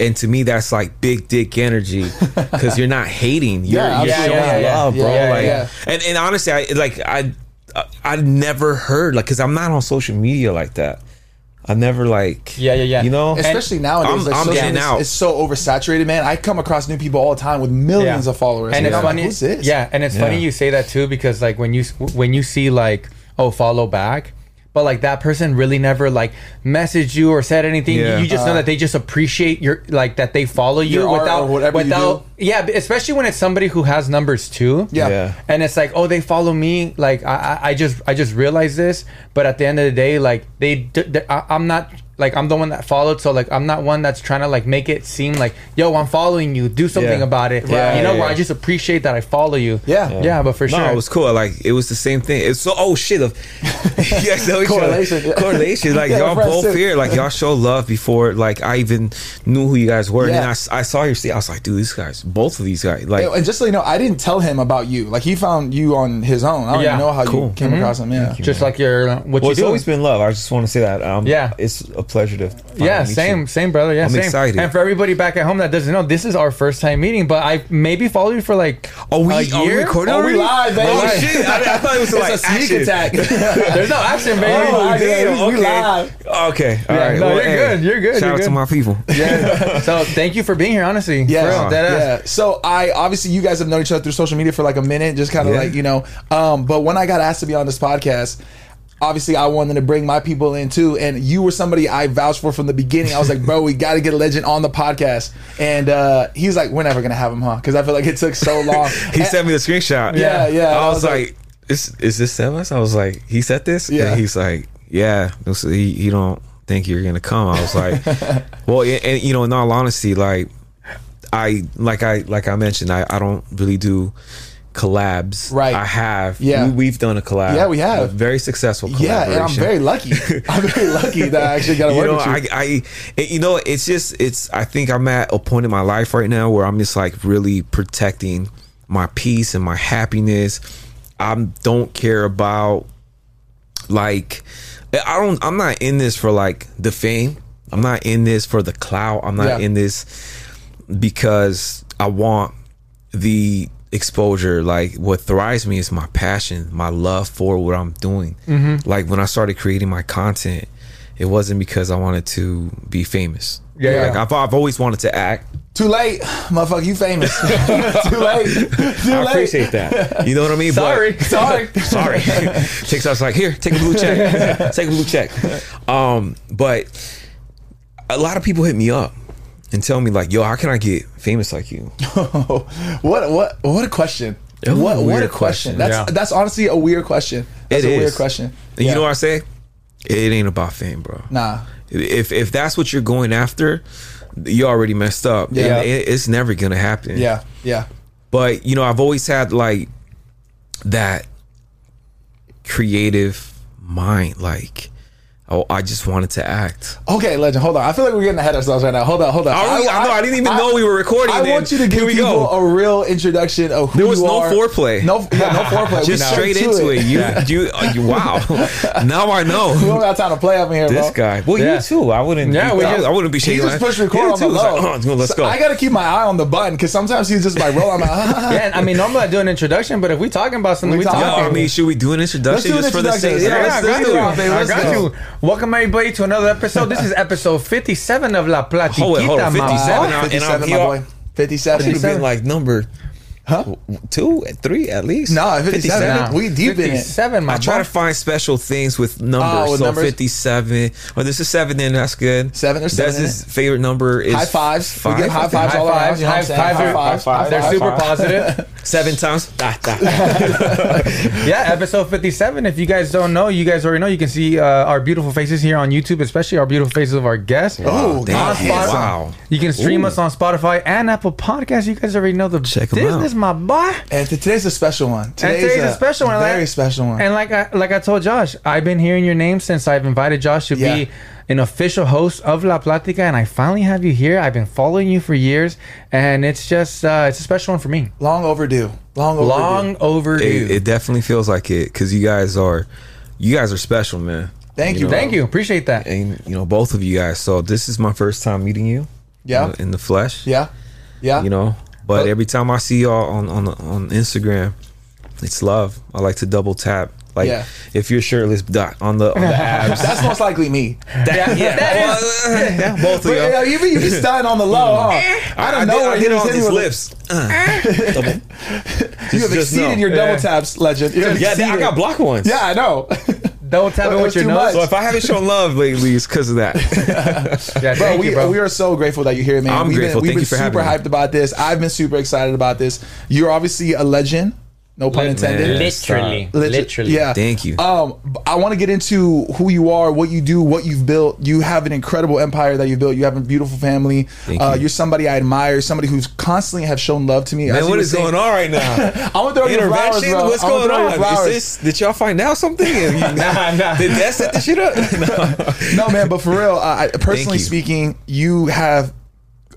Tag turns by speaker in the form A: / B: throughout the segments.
A: and to me that's like big dick energy because you're not hating. You're,
B: Yeah,
A: you're
B: absolutely.
A: showing
B: Yeah, yeah,
A: love,
B: yeah,
A: bro.
B: yeah,
A: like,
B: yeah.
A: and and honestly, I like I I never heard like because I'm not on social media like that. I never like
C: Yeah, yeah, yeah.
A: You know,
B: Especially nowadays,
A: I'm-
B: like
A: I'm
B: social
A: in
B: media
A: out.
B: is so oversaturated, man. I come across new people all the time with millions
C: Yeah.
B: of followers,
C: and
B: and
C: it's
B: I'm like,
C: funny.
B: who's this?
C: Yeah, and it's funny you say that too because like when you when you see like oh follow back, but like that person really never like messaged you or said anything.
A: Yeah.
C: You just know that they just appreciate your like that they follow you
B: Your art
C: without
B: you
C: without yeah, especially when it's somebody who has numbers too.
B: Yeah.
A: Yeah.
C: and it's like oh they follow me like I I, I just I just realized this, but at the end of the day like they, I'm not. Like I'm the one that followed, so like I'm not one that's trying to like make it seem like, yo, I'm following you. Do something
A: Yeah.
C: about it.
A: Yeah,
C: you know,
A: yeah,
C: where I just appreciate that I follow you.
B: Yeah.
C: yeah, but for
A: no,
C: sure,
A: it was cool. Like it was the same thing. It's so oh shit. Of, you guys know each other.
B: Correlation, yeah.
A: Correlation. Like
B: Yeah,
A: y'all both
B: too.
A: here. Like y'all show love before. Like I even knew who you guys were. And
B: Yeah.
A: then I s- I, saw your see. I was like, dude, these guys, both of these guys. Like
B: And just so you know, I didn't tell him about you. Like he found you on his own. I don't
C: Yeah.
B: even know how
A: Cool.
B: you came across him. Yeah.
C: just like your what
A: well,
C: you
A: it's
C: do.
A: always been love. I just want to say that. Um,
C: Yeah.
A: it's a pleasure to.
C: yeah, same,
A: you.
C: same, brother. Yeah,
A: I'm
C: same.
A: excited.
C: And for everybody back at home that doesn't know, this is our first time meeting. But I maybe followed you for like
A: Oh, we
C: a
A: are we
C: year.
A: recording
B: Oh, we live, baby.
A: Oh shit! I, I thought it was like
B: a sneak
A: action.
B: attack.
C: There's no action, baby.
B: Oh,
A: Oh, damn,
B: we
A: okay.
B: live.
A: Okay, all
C: Yeah,
A: right.
C: no,
A: well,
C: you're
A: hey,
C: good, you're good,
A: Shout
C: you're
A: out to my people.
C: Yeah. so thank you for being here. Honestly,
B: Yeah,
C: real,
B: yeah. So I obviously you guys have known each other through social media for like a minute, just kind of
A: Yeah.
B: like you know. Um, but when I got asked to be on this podcast, obviously I wanted to bring my people in too, and you were somebody I vouched for from the beginning. I was like, bro, we got to get a legend on the podcast, and uh, he's like, we're never gonna have him, huh? Because I feel like it took so long.
A: He
B: And-
A: sent me the screenshot.
B: Yeah, yeah.
A: I
B: I
A: was,
B: was
A: like, "Is is this Sebas?" I was like, "He said this."
B: Yeah.
A: And he's like, "Yeah." So he he don't think you're gonna come. I was like, "Well, and, and, you know, in all honesty, like I like I like I mentioned, I I don't really do." Collabs
B: Right.
A: i have
B: Yeah.
A: we, we've done a collab
B: Yeah, we have.
A: a very successful
B: yeah, and I'm very lucky. I'm very lucky that I actually got to work
A: know,
B: with you.
A: I, I, you know, it's just, it's. I think I'm at a point in my life right now where I'm just like really protecting my peace and my happiness. I don't care about like, I don't. I'm not in this for like the fame. I'm not in this for the clout. I'm not
B: Yeah.
A: in this because I want the exposure. Like what thrives me is my passion, my love for what I'm doing.
B: Mm-hmm.
A: Like when I started creating my content, it wasn't because I wanted to be famous.
C: Yeah.
A: like I've, I've always wanted to act.
B: Too late, motherfucker. You famous. Too late. Too
A: I
B: late.
A: appreciate that. You know what I mean?
C: Sorry,
A: But,
C: sorry.
A: sorry. TikTok's like, here, take a blue check. take a blue check. Um, but a lot of people hit me up and tell me like, yo, how can I get famous like you?
B: what what what a question.
A: That
B: what
A: a
B: what a question.
A: question.
B: That's
C: Yeah.
B: that's honestly a weird question. That's
A: It
B: a weird question.
A: And
B: Yeah.
A: you know what I say? It ain't about fame, bro.
B: Nah.
A: If if that's what you're going after, you already messed up.
B: Yeah.
A: And it, it's never gonna happen.
B: Yeah. Yeah.
A: But you know, I've always had like that creative mind. Like, oh, I just wanted to act.
B: Okay, legend. Hold on. I feel like we're getting ahead of ourselves right now. Hold on. Hold on.
A: I, I, know, I didn't even know we were recording.
B: I
A: then.
B: want you to give
A: we
B: people
A: go.
B: a real introduction of who
A: There was
B: you
A: no
B: are.
A: foreplay.
B: No, yeah, no foreplay.
A: Just straight into it. You, you, uh, you, wow. now I
B: We
A: know
B: don't got time to play up in here,
A: this
B: bro.
A: guy. Well,
C: Yeah.
A: you too. I wouldn't.
C: Yeah,
A: be,
C: we
A: I,
C: just-
A: I wouldn't be
B: He just pushed record on the
A: too. It's
B: low.
A: like, oh, let's
B: So
A: go.
B: I gotta keep my eye on the button because sometimes he's just like roll. I'm like,
C: Yeah, I mean, normally I do an introduction, but if we're talking about something,
B: We
C: we,
B: talking-
C: talking.
A: Yo, I mean, should we do an introduction
B: Let's
A: just
B: do
A: for
B: an
A: the sake?
B: introduction.
C: Yeah,
B: Yeah,
C: I got you.
B: It, baby.
C: I
B: Let's
C: got
B: go.
C: you. Welcome everybody to another episode. This is episode 57 of La Platiquita,
A: Hold it, hold it.
C: my
A: 57
C: boy.
A: now. and I'm
B: 57,
A: here-
B: my boy. 57.
A: Should have been like number
B: Huh?
A: two, three at least.
B: No, 57.
C: Nah,
B: We deep in it.
C: 57, my
A: I try
C: boy.
A: to find special things with numbers.
B: Oh, with
A: so
B: numbers?
A: 57. Or this is seven in, that's good.
B: Seven or seven in
A: That's his favorite number is
B: High fives.
A: Five.
B: We give high fives
C: High
B: all around.
C: fives,
B: You know what
C: high
B: I'm saying?
C: fives,
B: High
C: are-
B: fives.
A: high
B: High
C: They're
B: fives.
C: super positive.
A: Seven times. Da, da.
C: yeah, episode 57. If you guys don't know, you guys already know. You can see uh, our beautiful faces here on YouTube, especially our beautiful faces of our guests.
B: Oh,
A: Damn,
B: God,
A: wow.
C: You can stream
A: Ooh.
C: us on Spotify and Apple Podcasts. You guys already know the
A: Check 'em
C: business,
A: out.
C: My boy.
B: And t- today's a special one.
C: And today's a special one.
B: Very
C: like-
B: special one.
C: And like I like I told Josh, I've been hearing your name since I've invited Josh to
B: Yeah.
C: be an official host of La Platica, and I finally have you here. I've been following you for years, and it's just uh, it's a special one for me.
B: Long overdue. Long overdue.
C: Long overdue.
A: It, it definitely feels like it because you guys are, you guys are special, man.
B: Thank you,
A: know.
C: Thank you, appreciate that.
A: And you know both of you guys. So this is my first time meeting you.
B: Yeah.
A: in the, in the flesh.
B: Yeah. Yeah.
A: you know. But every time I see y'all on on on Instagram, it's love. I like to double tap. Like
B: Yeah.
A: if you're shirtless dot on the on the abs.
B: That's most likely me.
A: that, yeah, well, yeah, both of
B: But,
A: y'all.
B: yeah, you be you be stunning on the low, huh? I don't know
A: did,
B: where
A: I
B: he
A: hit
B: was
A: on
B: hitting
A: these
B: with-
A: lips. Uh, double.
B: You have
A: Just- just
B: exceeded
A: know.
B: your double taps, legend. You have
A: Yeah, I
B: exceeded.
A: got block ones.
B: Yeah, I know.
C: Double tapping
B: That
C: with
B: was
C: your
B: too
C: nose.
A: So if I haven't shown love lately, it's because of that.
C: Yeah,
B: Bro,
C: thank
B: we,
C: you, bro.
B: we are so grateful that you're here, man.
A: I'm
B: we've
A: grateful.
B: Been, we've
A: Thank
B: been
A: for
B: super
A: having me.
B: hyped about this. I've been super excited about this. You're obviously a legend. No pun
C: Lit-
B: intended.
C: Literally,
B: Legend-
C: literally.
B: Yeah.
A: Thank you.
B: Um, I want to get into who you are, what you do, what you've built. You have an incredible empire that you've built. You have a beautiful family.
A: Thank
B: uh,
A: you.
B: You're somebody I admire. Somebody who's constantly have shown love to me. As
A: Man,
B: you
A: what
B: were
A: is
B: saying-
A: going on right now?
B: I'm gonna throw you flowers,
A: Intervention?
B: bro.
A: What's
B: gonna
A: going
B: throw you
A: on?
B: flowers.
A: Is this, did y'all find out something? Have you-
C: Nah, nah.
A: Did that set the shit up? No.
B: no man but for real uh, I, personally
A: you.
B: speaking you have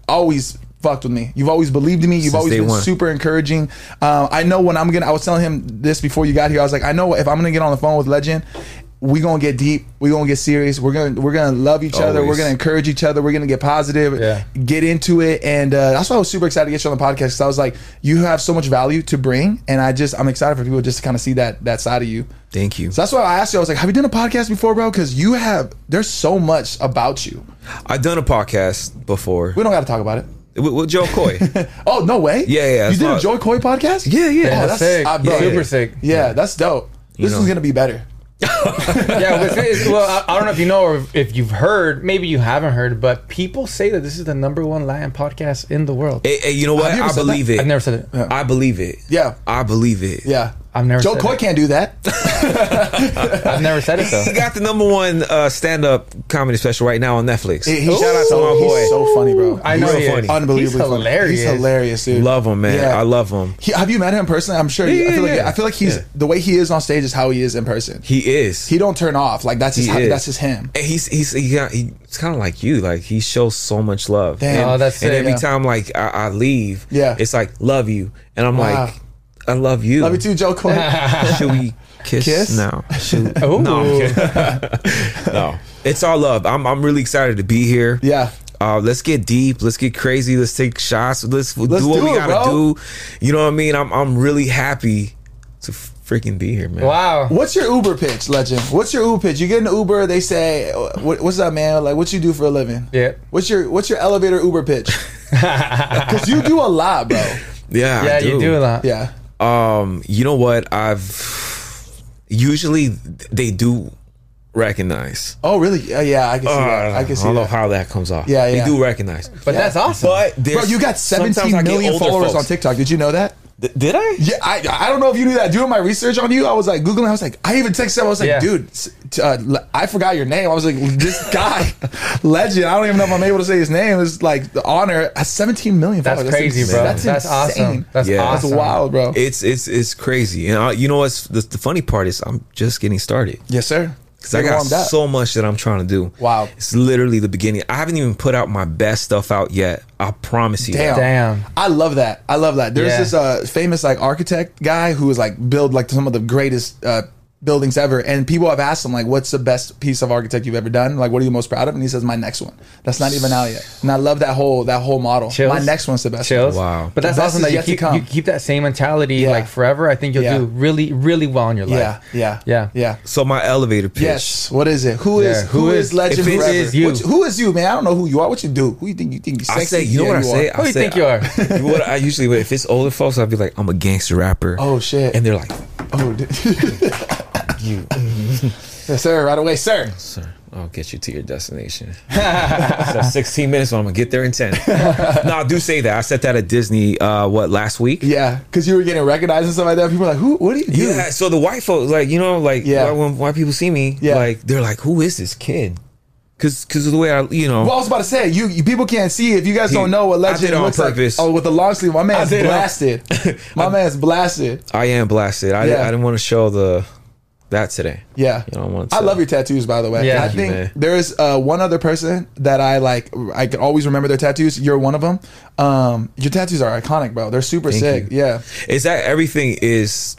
B: always fucked with me you've always believed in me you've
A: Since
B: always been
A: one.
B: super encouraging um, i know when i'm gonna i was telling him this before you got here i was like i know if i'm gonna get on the phone with legend we gonna get deep we gonna get serious we're gonna we're gonna love each other we're gonna encourage each other we're gonna get positive
C: Yeah.
B: get into it and uh, that's why i was super excited to get you on the podcast because i was like you have so much value to bring and i just i'm excited for people just to kind of see that that side of you
A: Thank you.
B: so that's why I asked you. I was like, "Have you done a podcast before, bro?" Because you have. There's so much about you.
A: I've done a podcast before
B: We don't got to talk about it.
A: With, with Jo Koy.
B: Oh no way!
A: Yeah, yeah,
B: You
A: it's
B: did a Jo Koy podcast?
A: Yeah, yeah.
B: Oh,
C: That's
B: that's
C: sick.
B: uh, bro,
C: Super
B: yeah.
C: sick.
B: Yeah, that's dope. This
A: know.
B: one's gonna be better.
C: yeah, but it's- well, I, I don't know if you know or if you've heard. Maybe you haven't heard, but people say that this is the number one Latin podcast in the world.
A: Hey, hey, you know what?
B: You ever
A: I
B: said
A: it.
C: I've never said it.
A: I believe it.
B: Yeah.
A: I believe it.
B: Yeah,
C: I've never
B: Joe
C: said
B: Coy
C: it.
B: can't do that.
C: I've never said it though.
A: He got the number one uh, stand-up comedy special right now on Netflix.
B: He-
A: Shout out to my boy.
B: He's so funny, bro.
C: I know
A: real
C: he is.
A: funny.
B: Unbelievably
C: He's
B: funny.
C: hilarious.
B: He's hilarious, dude.
A: Love him, man.
B: Yeah.
A: I love him.
B: He, have you met him personally? I'm sure.
A: Yeah,
B: I feel like
A: yeah,
B: I feel like he's
A: yeah.
B: the way he is on stage is how he is in person. He,
A: is.
B: He don't turn off. Like that's his.
A: He
B: how-
A: is.
B: That's just him.
A: And he's he's he got, he's kind of like you. Like he shows so much love.
B: Damn.
A: And,
C: Oh, that's
A: and
C: sick.
A: every
B: Yeah.
A: time like I, I leave,
B: Yeah.
A: it's like love you, and I'm
B: Wow.
A: like, I love you.
B: Love you too, Jo Koy.
A: Should we kiss,
B: Kiss?
A: now? Should, no, I'm no. It's all love. I'm I'm really excited to be here.
B: yeah.
A: Uh, let's get deep. Let's get crazy. Let's take shots. Let's,
B: Let's
A: do what
B: do
A: we
B: it,
A: gotta
B: bro.
A: do. You know what I mean? I'm I'm really happy to freaking be here, man.
C: Wow.
B: What's your Uber pitch, legend? What's your Uber pitch? You get an Uber, they say, what, "What's up, man? Like, what you do for a living?"
C: Yeah.
B: What's your What's your elevator Uber pitch? Because you do a lot, bro.
A: Yeah, I
C: Yeah, you do a lot.
B: Yeah.
A: Um, you know what? I've usually they do recognize.
B: Oh, really? Yeah, yeah. I can see that.
A: Uh,
B: I can see
A: don't know how that comes off.
B: Yeah,
A: They
B: yeah.
A: do recognize.
C: But that's awesome.
A: But
B: Bro, you got
A: sometimes
B: 17
A: I get
B: million
A: older
B: followers
A: folks.
B: on TikTok. Did you know that?
A: Th- did I?
B: Yeah, I I don't know if you knew that. Doing my research on you, I was like googling. I was like, I even texted him. I was like,
C: Yeah.
B: dude, uh, I forgot your name. I was like, this guy, legend. I don't even know if I'm able to say his name. It's like the honor. Has 17 million
C: that's
B: followers.
C: crazy,
B: ins-
C: bro.
B: That's,
C: That's,
B: insane.
C: awesome. That's
A: Yeah.
B: That's
C: awesome.
B: wild, bro.
A: It's it's it's crazy. And uh, you know what's the, the funny part is I'm just getting started
B: yes, sir.
A: Because I got so much that I'm trying to do.
B: Wow.
A: It's literally the beginning. I haven't even put out my best stuff out yet. I promise you.
B: Damn.
C: Damn.
B: I love that. I love that. There's
C: Yeah.
B: this uh, famous like architect guy who is like build like some of the greatest uh, buildings ever, and people have asked him like, "What's the best piece of architect you've ever done? Like, what are you most proud of?" And he says, "My next one. That's not even out yet." And I love that whole that whole model.
C: Chills.
B: My next one's the best.
C: Chills.
A: Wow.
C: But that's awesome that you keep,
B: come.
C: you keep that same mentality
B: Yeah.
C: like forever. I think you'll
B: Yeah.
C: do really, really well in your life.
B: Yeah, yeah,
C: Yeah.
B: yeah.
A: So my elevator pitch.
B: Yes. What is it? Who is
C: Yeah,
B: who
C: who
B: is,
C: is-
B: legend
A: if
B: forever?
C: is you.
B: What who is you, man? I don't know who you are. What you do? Who you think you think you sexy?
A: I say, you know
B: Yeah,
A: what I say?
B: are.
C: Who
A: I
C: you
A: say,
C: think you are?
A: what I usually, if it's older folks, I'll be like, I'm a gangster rapper.
B: Oh shit.
A: And they're like,
B: oh, d-
A: you,
B: yes, sir. Right away, sir.
A: sir, I'll get you to your destination. so 16 minutes, but I'm gonna get there in 10. no, I do say that. I said that at Disney, uh, what, last week?
B: Yeah, because you were getting recognized and stuff like that. People are like, "Who? What do you do?"
A: Yeah, so the white folks, like, you know, like,
B: Yeah.
A: when white people see me,
B: Yeah.
A: like, they're like, who is this kid? Cause, cause of the way I, you know,
B: Well, I was about to say, you, you people can't see if you guys
A: He-
B: don't know what legend
A: on
B: looks
A: purpose.
B: like. Oh, with the long sleeve, my man's
C: did it on-
B: blasted. my man's blasted.
A: I am blasted. I,
B: Yeah.
A: I didn't want to show the that today.
B: Yeah,
A: You know, I wanted
B: I love your tattoos, by the way.
C: Yeah.
B: I think
A: man.
B: there's uh, one other person that I like. I can always remember their tattoos. You're one of them. Um, your tattoos are iconic, bro. They're super
A: Thank
B: sick.
A: you.
B: Yeah,
A: is that everything is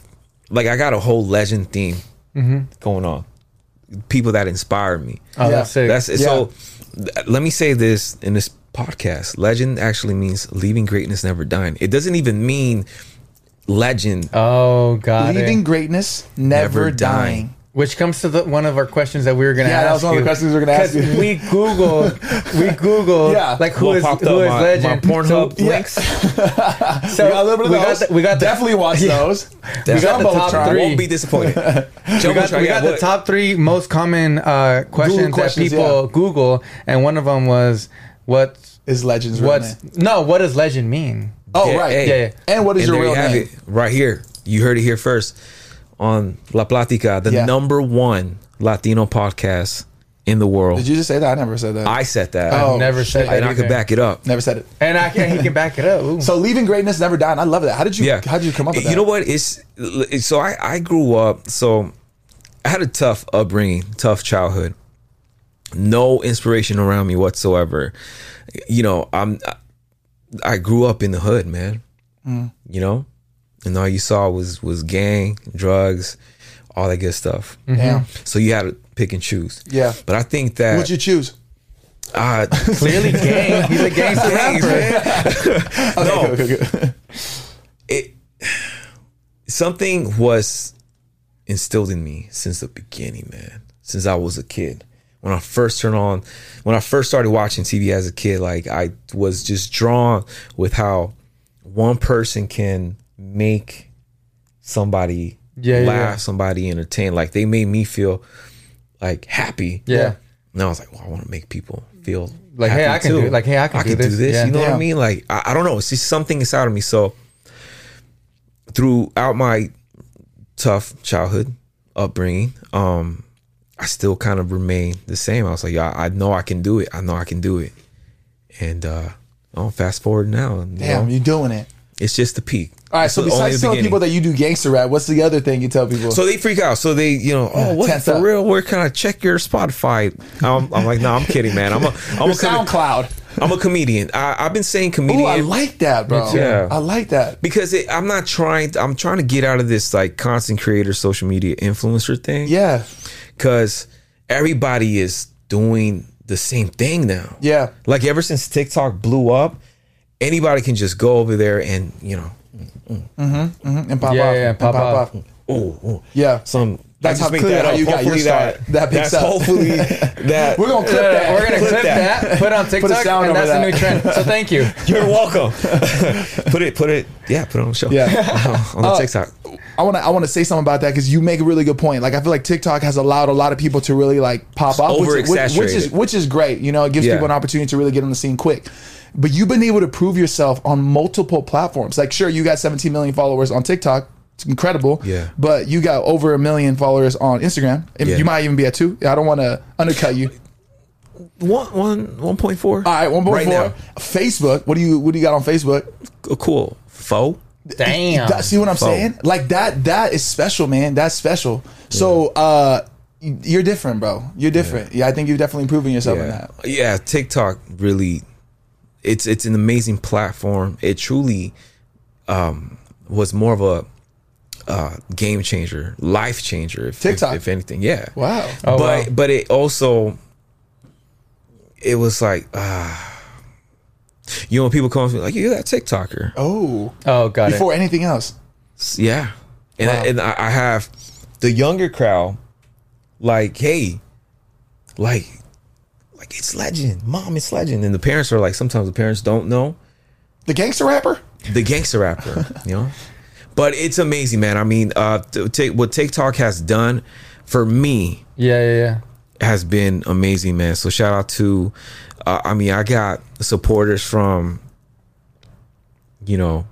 A: like I got a whole legend theme going on. People that inspire me.
C: Oh,
B: Yeah.
C: that's sick.
A: That's
B: Yeah.
A: so. th- Let me say this in this podcast. Legend actually means leaving greatness never dying. It doesn't even mean legend.
C: Oh, God.
B: Leaving
C: it.
B: greatness, never,
A: Never
B: dying.
A: dying.
C: Which comes to the, one of our questions that we were gonna
B: Yeah,
C: ask
B: that was one of the
C: you.
B: questions we were gonna ask
C: 'Cause
B: you.
C: We googled, we googled,
B: Yeah.
C: like who
A: What
C: is
A: popped
C: who
A: up?
C: is
A: My-
C: legend.
A: my Pornhub
C: So-
A: links?
C: So
B: we got a little bit of
C: we
B: those.
C: got the, we got the,
B: definitely watch those.
C: we got the top
B: Jumbotron.
C: three.
A: Won't be disappointed.
C: we got,
A: Jumbotron,
C: we
A: yeah,
C: got the
A: what-
C: top three most common uh, questions,
B: questions,
C: that people
B: yeah.
C: Google, and one of them was what
B: Is legends real
C: what's
B: name?
C: no what does legend mean?
B: Oh
A: Yeah,
B: right.
A: hey.
C: Yeah, yeah.
B: And what is
A: And
B: your real
A: you
B: name?
A: right here. You heard it here first on La Platica, the
B: Yeah.
A: number one Latino podcast in the world.
B: Did you just say that? I never said that.
A: I said that.
B: Oh,
C: Never said that
A: and I could back it up.
B: never said it.
C: And I can he can back it up. Ooh.
B: So leaving greatness, never died. I love that. How did you?
A: Yeah.
B: How did you come up with that?
A: You know what? It's so I I grew up. So I had a tough upbringing, tough childhood. No inspiration around me whatsoever. You know, I'm. I grew up in the hood, man.
B: Mm.
A: You know, and all you saw was was gang, drugs, all that good stuff.
B: Damn.
A: So you had to pick and choose.
B: Yeah.
A: But I think that
B: What'd you choose?
A: uh,
C: Clearly, gang. He's a gangster
A: Gangs,
C: rapper.
A: no,
B: Okay, okay, okay.
A: it something was instilled in me since the beginning, man. Since I was a kid. When I first turned on, when I first started watching TV as a kid, like I was just drawn with how one person can make somebody
C: Yeah, yeah,
A: laugh,
C: yeah.
A: somebody entertain. Like they made me feel like happy.
C: Yeah.
A: And I was like, well, I want to make people feel
C: Like, hey,
A: happy
C: I can
A: too.
C: do- like, hey, I can do this. Yeah.
A: You know what I mean? Like, I, I don't know. It's just something inside of me. So, throughout my tough childhood upbringing, um, I still kind of remain the same. I was like, yeah, I know I can do it. I know I can do it. And uh, oh, fast forward now. you
B: Damn,
A: know,
B: you're doing it.
A: it's just the peak.
B: All right.
A: It's
B: So besides telling
A: beginning.
B: people that you do gangster rap, what's the other thing you tell people?
A: So they freak out. So they, you know,
B: Yeah,
A: oh, what
B: tense
A: for
B: up.
A: real? Where can I check your Spotify? I'm, I'm like, no, I'm kidding, man. I'm a, I'm
B: Your
A: a,
B: SoundCloud.
A: I'm a comedian. I, I've been saying comedian.
B: Ooh, I like that, bro.
A: Yeah.
B: I like that.
A: because it, I'm not trying. I'm trying to get out of this like content creator, social media influencer thing.
B: Yeah.
A: because everybody is doing the same thing now.
B: Yeah.
A: like ever since TikTok blew up, anybody can just go over there and you know,
B: mm, mm. Mm-hmm, mm-hmm, And pop
C: Yeah,
B: off.
C: yeah,
B: and
C: pop off.
A: oh, oh
B: Yeah.
A: some.
B: That's how
A: make
B: clear
A: that
B: how you got your
A: Hopefully
B: start.
A: That,
B: That picks
A: that's
B: up.
A: hopefully that
B: We're gonna clip
C: Uh,
B: that.
C: we're gonna clip,
A: Clip
C: that.
A: that.
C: put it on TikTok,
B: sound
C: and
B: over
C: that's the
B: that.
C: new trend. So thank you.
A: You're welcome. put it, put it, yeah, put it on the show.
B: Yeah.
A: on the
B: Uh,
A: TikTok.
B: I want to I want to say something about that because you make a really good point. Like I feel like TikTok has allowed a lot of people to really like pop up, which, is- which, which is which is great. You know, it gives
A: Yeah.
B: people an opportunity to really get on the scene quick. But you've been able to prove yourself on multiple platforms. Like, sure, you got 17 million followers on TikTok. It's incredible.
A: Yeah.
B: But you got over a million followers on Instagram. And
A: Yeah.
B: You might even be at two. I don't want to undercut you.
A: One, one, one point four.
B: All right, one point
A: Right
B: four.
A: now.
B: Facebook. What do you What do you got on Facebook?
A: Cool. Foe.
C: Damn.
B: That- see what I'm
A: Phone.
B: saying? Like that. That is special, man. That's special. So, uh, you're different, bro. You're different. Yeah, I think you've definitely proven yourself in that.
A: Yeah, TikTok really it's it's an amazing platform. It truly um was more of a uh game changer, life changer if
B: TikTok.
A: if, if anything. Yeah.
B: Wow.
C: Oh,
A: but
C: wow.
A: but it also it was like ah you know when people come up to me like you're that TikToker.
B: Oh,
C: Oh, got
B: before anything else.
A: Yeah. And I, and I I have the younger crowd like, hey, like like it's legend. Mom, it's legend. And the parents are like sometimes the parents don't know
B: The gangster rapper.
A: the gangster rapper, you know? But it's amazing, man. I mean, uh take what TikTok has done for me.
C: Yeah, yeah, yeah.
A: has been amazing, man. So shout out to uh, I mean, I got supporters from you know,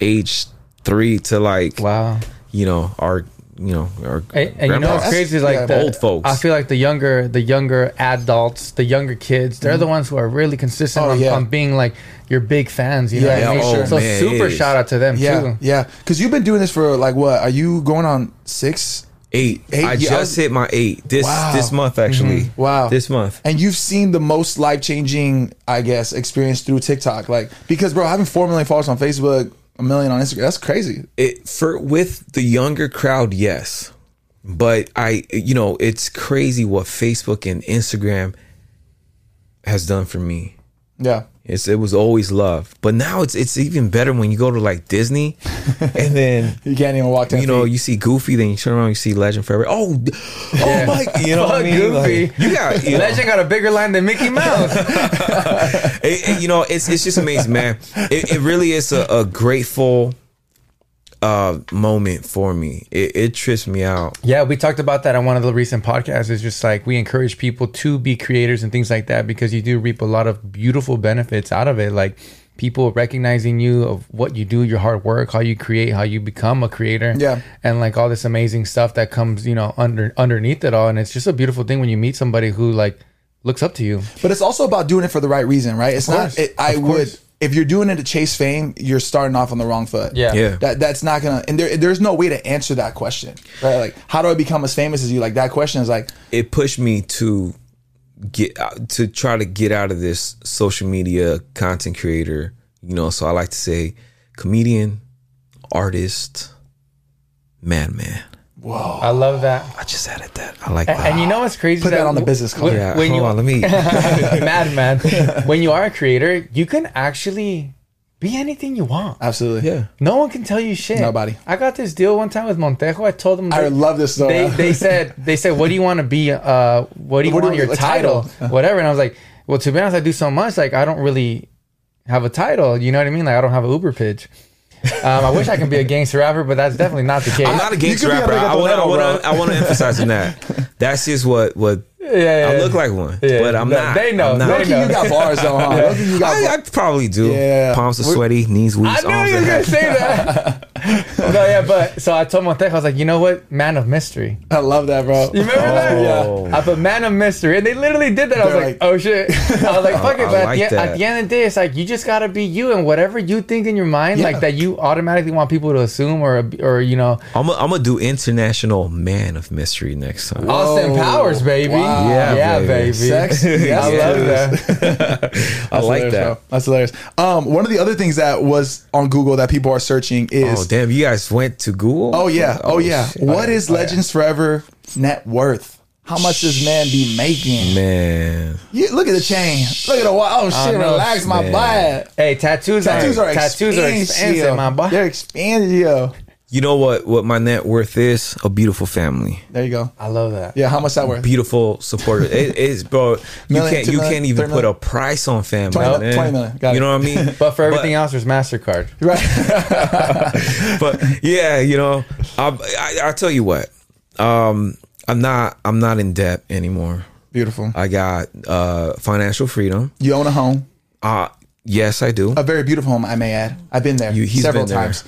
A: age 3 to like
C: Wow.
A: you know, our you know, our
C: And, and you know
A: grandpas.
C: what's crazy is like
B: Yeah,
C: the
A: old folks.
C: I feel like the younger, the younger adults, the younger kids, they're the ones who are really consistent
B: Oh,
C: on,
B: yeah.
C: on being like your big fans. You know
B: Yeah,
C: what I mean?
B: yeah, oh,
C: so
A: man,
C: super shout out to them
B: Yeah,
C: too.
B: yeah. Because you've been doing this for like what? Are you going on six?
A: Eight.
B: Eight,
A: I just
B: was-
A: hit my eight this
B: Wow. Mm-hmm.
A: this month actually.
B: Wow.
A: This month.
B: And you've seen the most life changing, I guess, experience through TikTok. Like because, bro, having four million followers on Facebook, a million on Instagram, that's crazy.
A: It for with the younger crowd, yes. But I you know, it's crazy what Facebook and Instagram has done for me.
B: Yeah.
A: It's it was always love, but now it's it's even better when you go to like Disney, and then
B: You can't even walk
A: you know you see Goofy, then you turn around, you see Legend Forever. Oh, oh my, you know what I mean?
C: Goofy.
A: Like, you got you know,
C: Legend got a bigger line than Mickey Mouse.
A: it- it- you know it's it's just amazing, man. It, it really is a, a grateful uh moment for me. It, it trips me out.
C: yeah, we talked about that on one of the recent podcasts. It's just like we encourage people to be creators and things like that because you do reap a lot of beautiful benefits out of it. Like people recognizing you of what you do, your hard work, how you create, how you become a creator.
B: Yeah.
C: And like all this amazing stuff that comes, you know, under underneath it all. And it's just a beautiful thing when you meet somebody who like looks up to you.
B: But it's also about doing it for the right reason, right? It's not. It, I would.
C: Course.
B: If you're doing it to chase fame, you're starting off on the wrong foot.
C: Yeah.
A: Yeah.
B: That that's not gonna. And there, there's no way to answer that question, right? Like, how do I become as famous as you? Like that question is like,
A: It pushed me to get uh, to try to get out of this social media content creator. You know, so I like to say comedian, artist, madman.
B: Whoa.
C: I love that.
A: I just added that. I like
C: And,
A: that.
C: and you know what's crazy?
B: Put that on the business card.
C: when-
A: yeah,
C: when
A: hold
C: you
A: on, let me.
C: madman, when you are a creator, you can actually be anything you want.
B: Absolutely.
A: yeah.
C: No one can tell you shit.
B: Nobody.
C: I got this deal one time with Montejo. I told them.
B: I
C: they-
B: love this story.
C: They, they said they said, "What do you want to be? Uh, what do you
B: What do
C: want
B: you-
C: your title?
B: title.
C: Whatever." And I was like, "Well, to be honest, I do so much. Like, I don't really have a title. You know what I mean? Like, I don't have an Uber pitch. Um, I wish I can be a gangster rapper, but that's definitely not the case.
A: I'm not a gangster
B: could be a
A: rapper. I want to. I
B: reggaetonero,
A: want
B: bro.
A: to. I want to emphasize on that. That's just what what
C: yeah, yeah,
A: I look like one,
C: Yeah,
A: but I'm
C: no,
A: not.
C: they know,
A: I'm not.
C: they
B: Look,
C: know.
B: you got bars though, huh? Look, you got.
A: I, I probably do.
B: Yeah.
A: Palms are
B: We're-
A: sweaty, knees weak,
C: I knew
A: arms
C: you were gonna say that. no, yeah, but so I told Montejo, I was like, you know what, man of mystery.
B: I love that, bro.
C: You remember that?
A: Oh.
C: Yeah. I put man of mystery, and they literally did that. I was like,
B: like-
C: oh shit. I was like, fuck it.
A: I
C: But at,
A: like
C: the, at the end of the day, it's like you just gotta be you, and whatever you think in your mind,
B: Yeah.
C: like that, you automatically want people to assume or or you know,
A: I'm gonna I'm do international man of mystery next time.
C: Austin Powers, baby.
B: Wow.
A: Yeah,
C: yeah,
A: baby.
C: baby.
B: Sex.
C: I
B: Yes,
C: love that.
A: I
B: That's
A: like
B: hilarious,
A: that.
B: bro. That's hilarious. Um, one of the other things that was on Google that people are searching is
A: Oh damn! You guys went to Google?
B: Oh yeah, oh, yeah.
A: shit.
B: What is Legends Forever net worth? How much does man be making?
A: man?
B: You, look at the chain. Look at the wa- oh shit.
C: know,
B: relax, my
A: man.
B: butt.
C: Hey, tattoos,
B: Tattoos
C: are
B: are
C: tattoos are expensive, my boy.
B: They're expensive.
A: You know what? What my net worth is? A beautiful family.
B: There you go.
C: I love that.
B: Yeah, how much that worth?
A: Beautiful supporter. it is, bro. You
B: Million,
A: can't. You
B: million,
A: can't even
B: three
A: put a price on family.
B: 20
A: man.
B: 20 million. Got
A: you
B: it.
A: know what I mean?
C: But for everything else, there's Mastercard.
B: Right.
A: but yeah, you know, I, I I tell you what, um, I'm not I'm not in debt anymore.
B: Beautiful.
A: I got uh financial freedom.
B: You own a home,
A: Uh yes, I do.
B: a very beautiful home, I may add. I've been there
A: You- he's
B: several
A: been there.
B: times.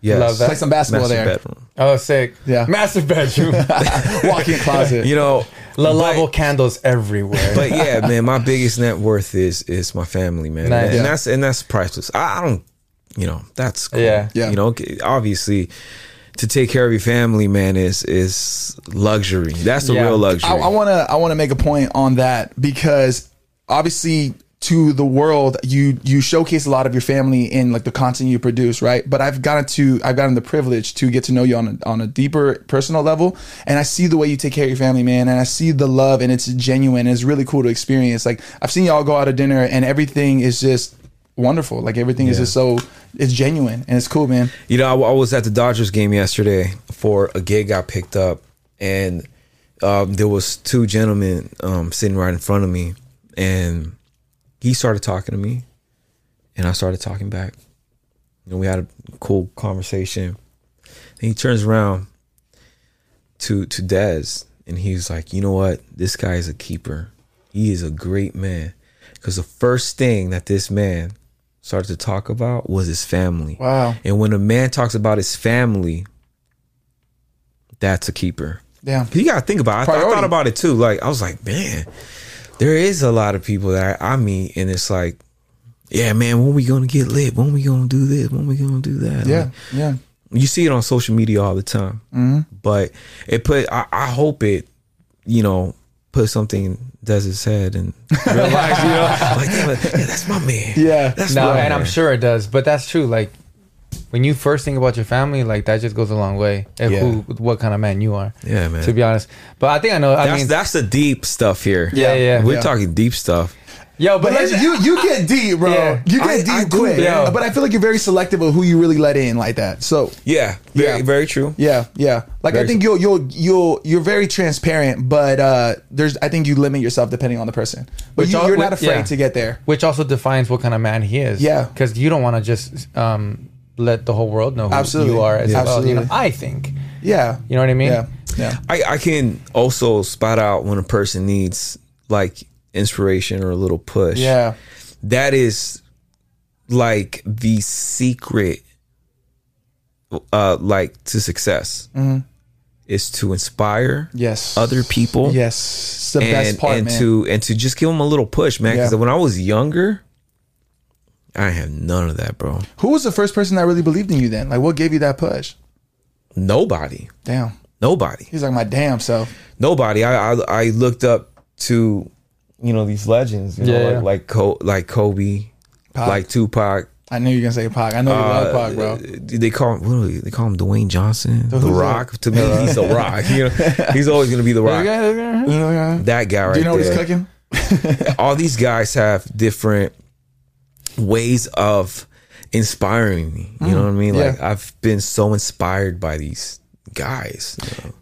A: Yes,
C: Love that.
B: Play some basketball
A: Master
B: there.
A: bedroom.
C: Oh, sick.
B: Yeah.
C: Massive bedroom.
B: Walk-in closet.
A: You know,
C: La
A: but-
C: Lavo candles everywhere.
A: But yeah, man, my biggest net worth is is my family, man,
C: Nice.
A: and
C: Yeah.
A: that's and that's priceless. I, I don't, you know, that's cool.
C: Yeah.
B: Yeah.
A: You know, obviously, to take care of your family, man, is is luxury. That's the
C: Yeah.
A: real luxury.
B: I, I want to I want to make a point on that because obviously to the world you you showcase a lot of your family in like the content you produce right? But I've gotten to I've gotten the privilege to get to know you on a, on a deeper personal level. And I see the way you take care of your family man. And I see the love and it's genuine. And it's really cool to experience. Like I've seen y'all go out to dinner and everything is just wonderful. Like everything is just so it's genuine and it's cool man.
A: You know, I, I was at the Dodgers game yesterday for a gig got picked up, and um, there was two gentlemen um, sitting right in front of me, and he started talking to me, and I started talking back. And we had a cool conversation. And he turns around to to Dez, and he's like, "You know what? This guy is a keeper. He is a great man." Because the first thing that this man started to talk about was his family.
B: Wow.
A: And when a man talks about his family, that's a keeper.
B: yeah
A: You gotta think about. It. I, I thought about it too. Like I was like, man, there is a lot of people that I, I meet, and it's like, yeah, man, when we gonna get lit? When we gonna do this? When we gonna do that?
B: yeah
A: Like,
B: yeah
A: you see it on social media all the time. Mm-hmm. But it put. I, I hope it, you know, put something does Dez's head and realize, you know, like yeah, that's my man.
B: Yeah.
A: that's
C: no,
A: my
C: and I'm sure it does. But that's true. Like when you first think about your family, like that just goes a long way. And
A: Yeah.
C: who, what kind of man you are.
A: Yeah, man.
C: To be honest, but I think I know. I
A: that's
C: mean,
A: that's the deep stuff here.
C: Yeah, yeah.
A: We're
B: Yeah.
A: talking deep stuff.
C: Yo,
B: But
C: but
B: listen, you you get deep, bro.
C: Yeah.
B: You get
A: I-
B: deep
A: I do,
B: quick.
C: yeah.
B: But I feel like you're very selective of who you really let in like that. So
A: Yeah, very,
B: Yeah.
A: very true.
B: yeah, yeah. Like I
A: Very
B: think you'll you'll you'll you're very transparent, but uh there's I think you limit yourself depending on the person. But
C: Which
B: you, you're not afraid
C: yeah.
B: to get there.
C: which also defines what kind of man he is.
B: Yeah.
C: because you don't want to just um, let the whole world know who
B: Absolutely.
C: you are as
B: Yeah.
C: well. You know, I think.
B: Yeah.
C: You know what I mean?
B: Yeah. Yeah.
A: I, I can also spot out when a person needs like inspiration or a little push.
B: Yeah.
A: That is like the secret uh like to success is to inspire
B: Yes.
A: other people
B: Yes. It's the
A: and,
B: best part,
A: and
B: man.
A: to and to just give them a little push man because
B: Yeah.
A: when i was younger i have none of that bro
B: Who was the first person that really believed in you then? Like what gave you that push?
A: nobody
B: Damn.
A: nobody
B: He's like my damn self.
A: nobody I, I i looked up to you know these legends you know
C: Yeah,
A: like like, Co- like kobe
B: Pac.
A: like tupac
B: I knew you were gonna say Pac. I know you love Pac, bro.
A: Uh, they call him what do they, they call him Dwayne Johnson, the
B: who's
A: Rock. To me, he's the Rock. You know, he's always gonna be the Rock.
B: You know, yeah.
A: That guy right
B: Do you know what
A: there.
B: he's cooking?
A: All these guys have different ways of inspiring me. You know what I mean?
B: Mm, yeah.
A: Like I've been so inspired by these guys. you know.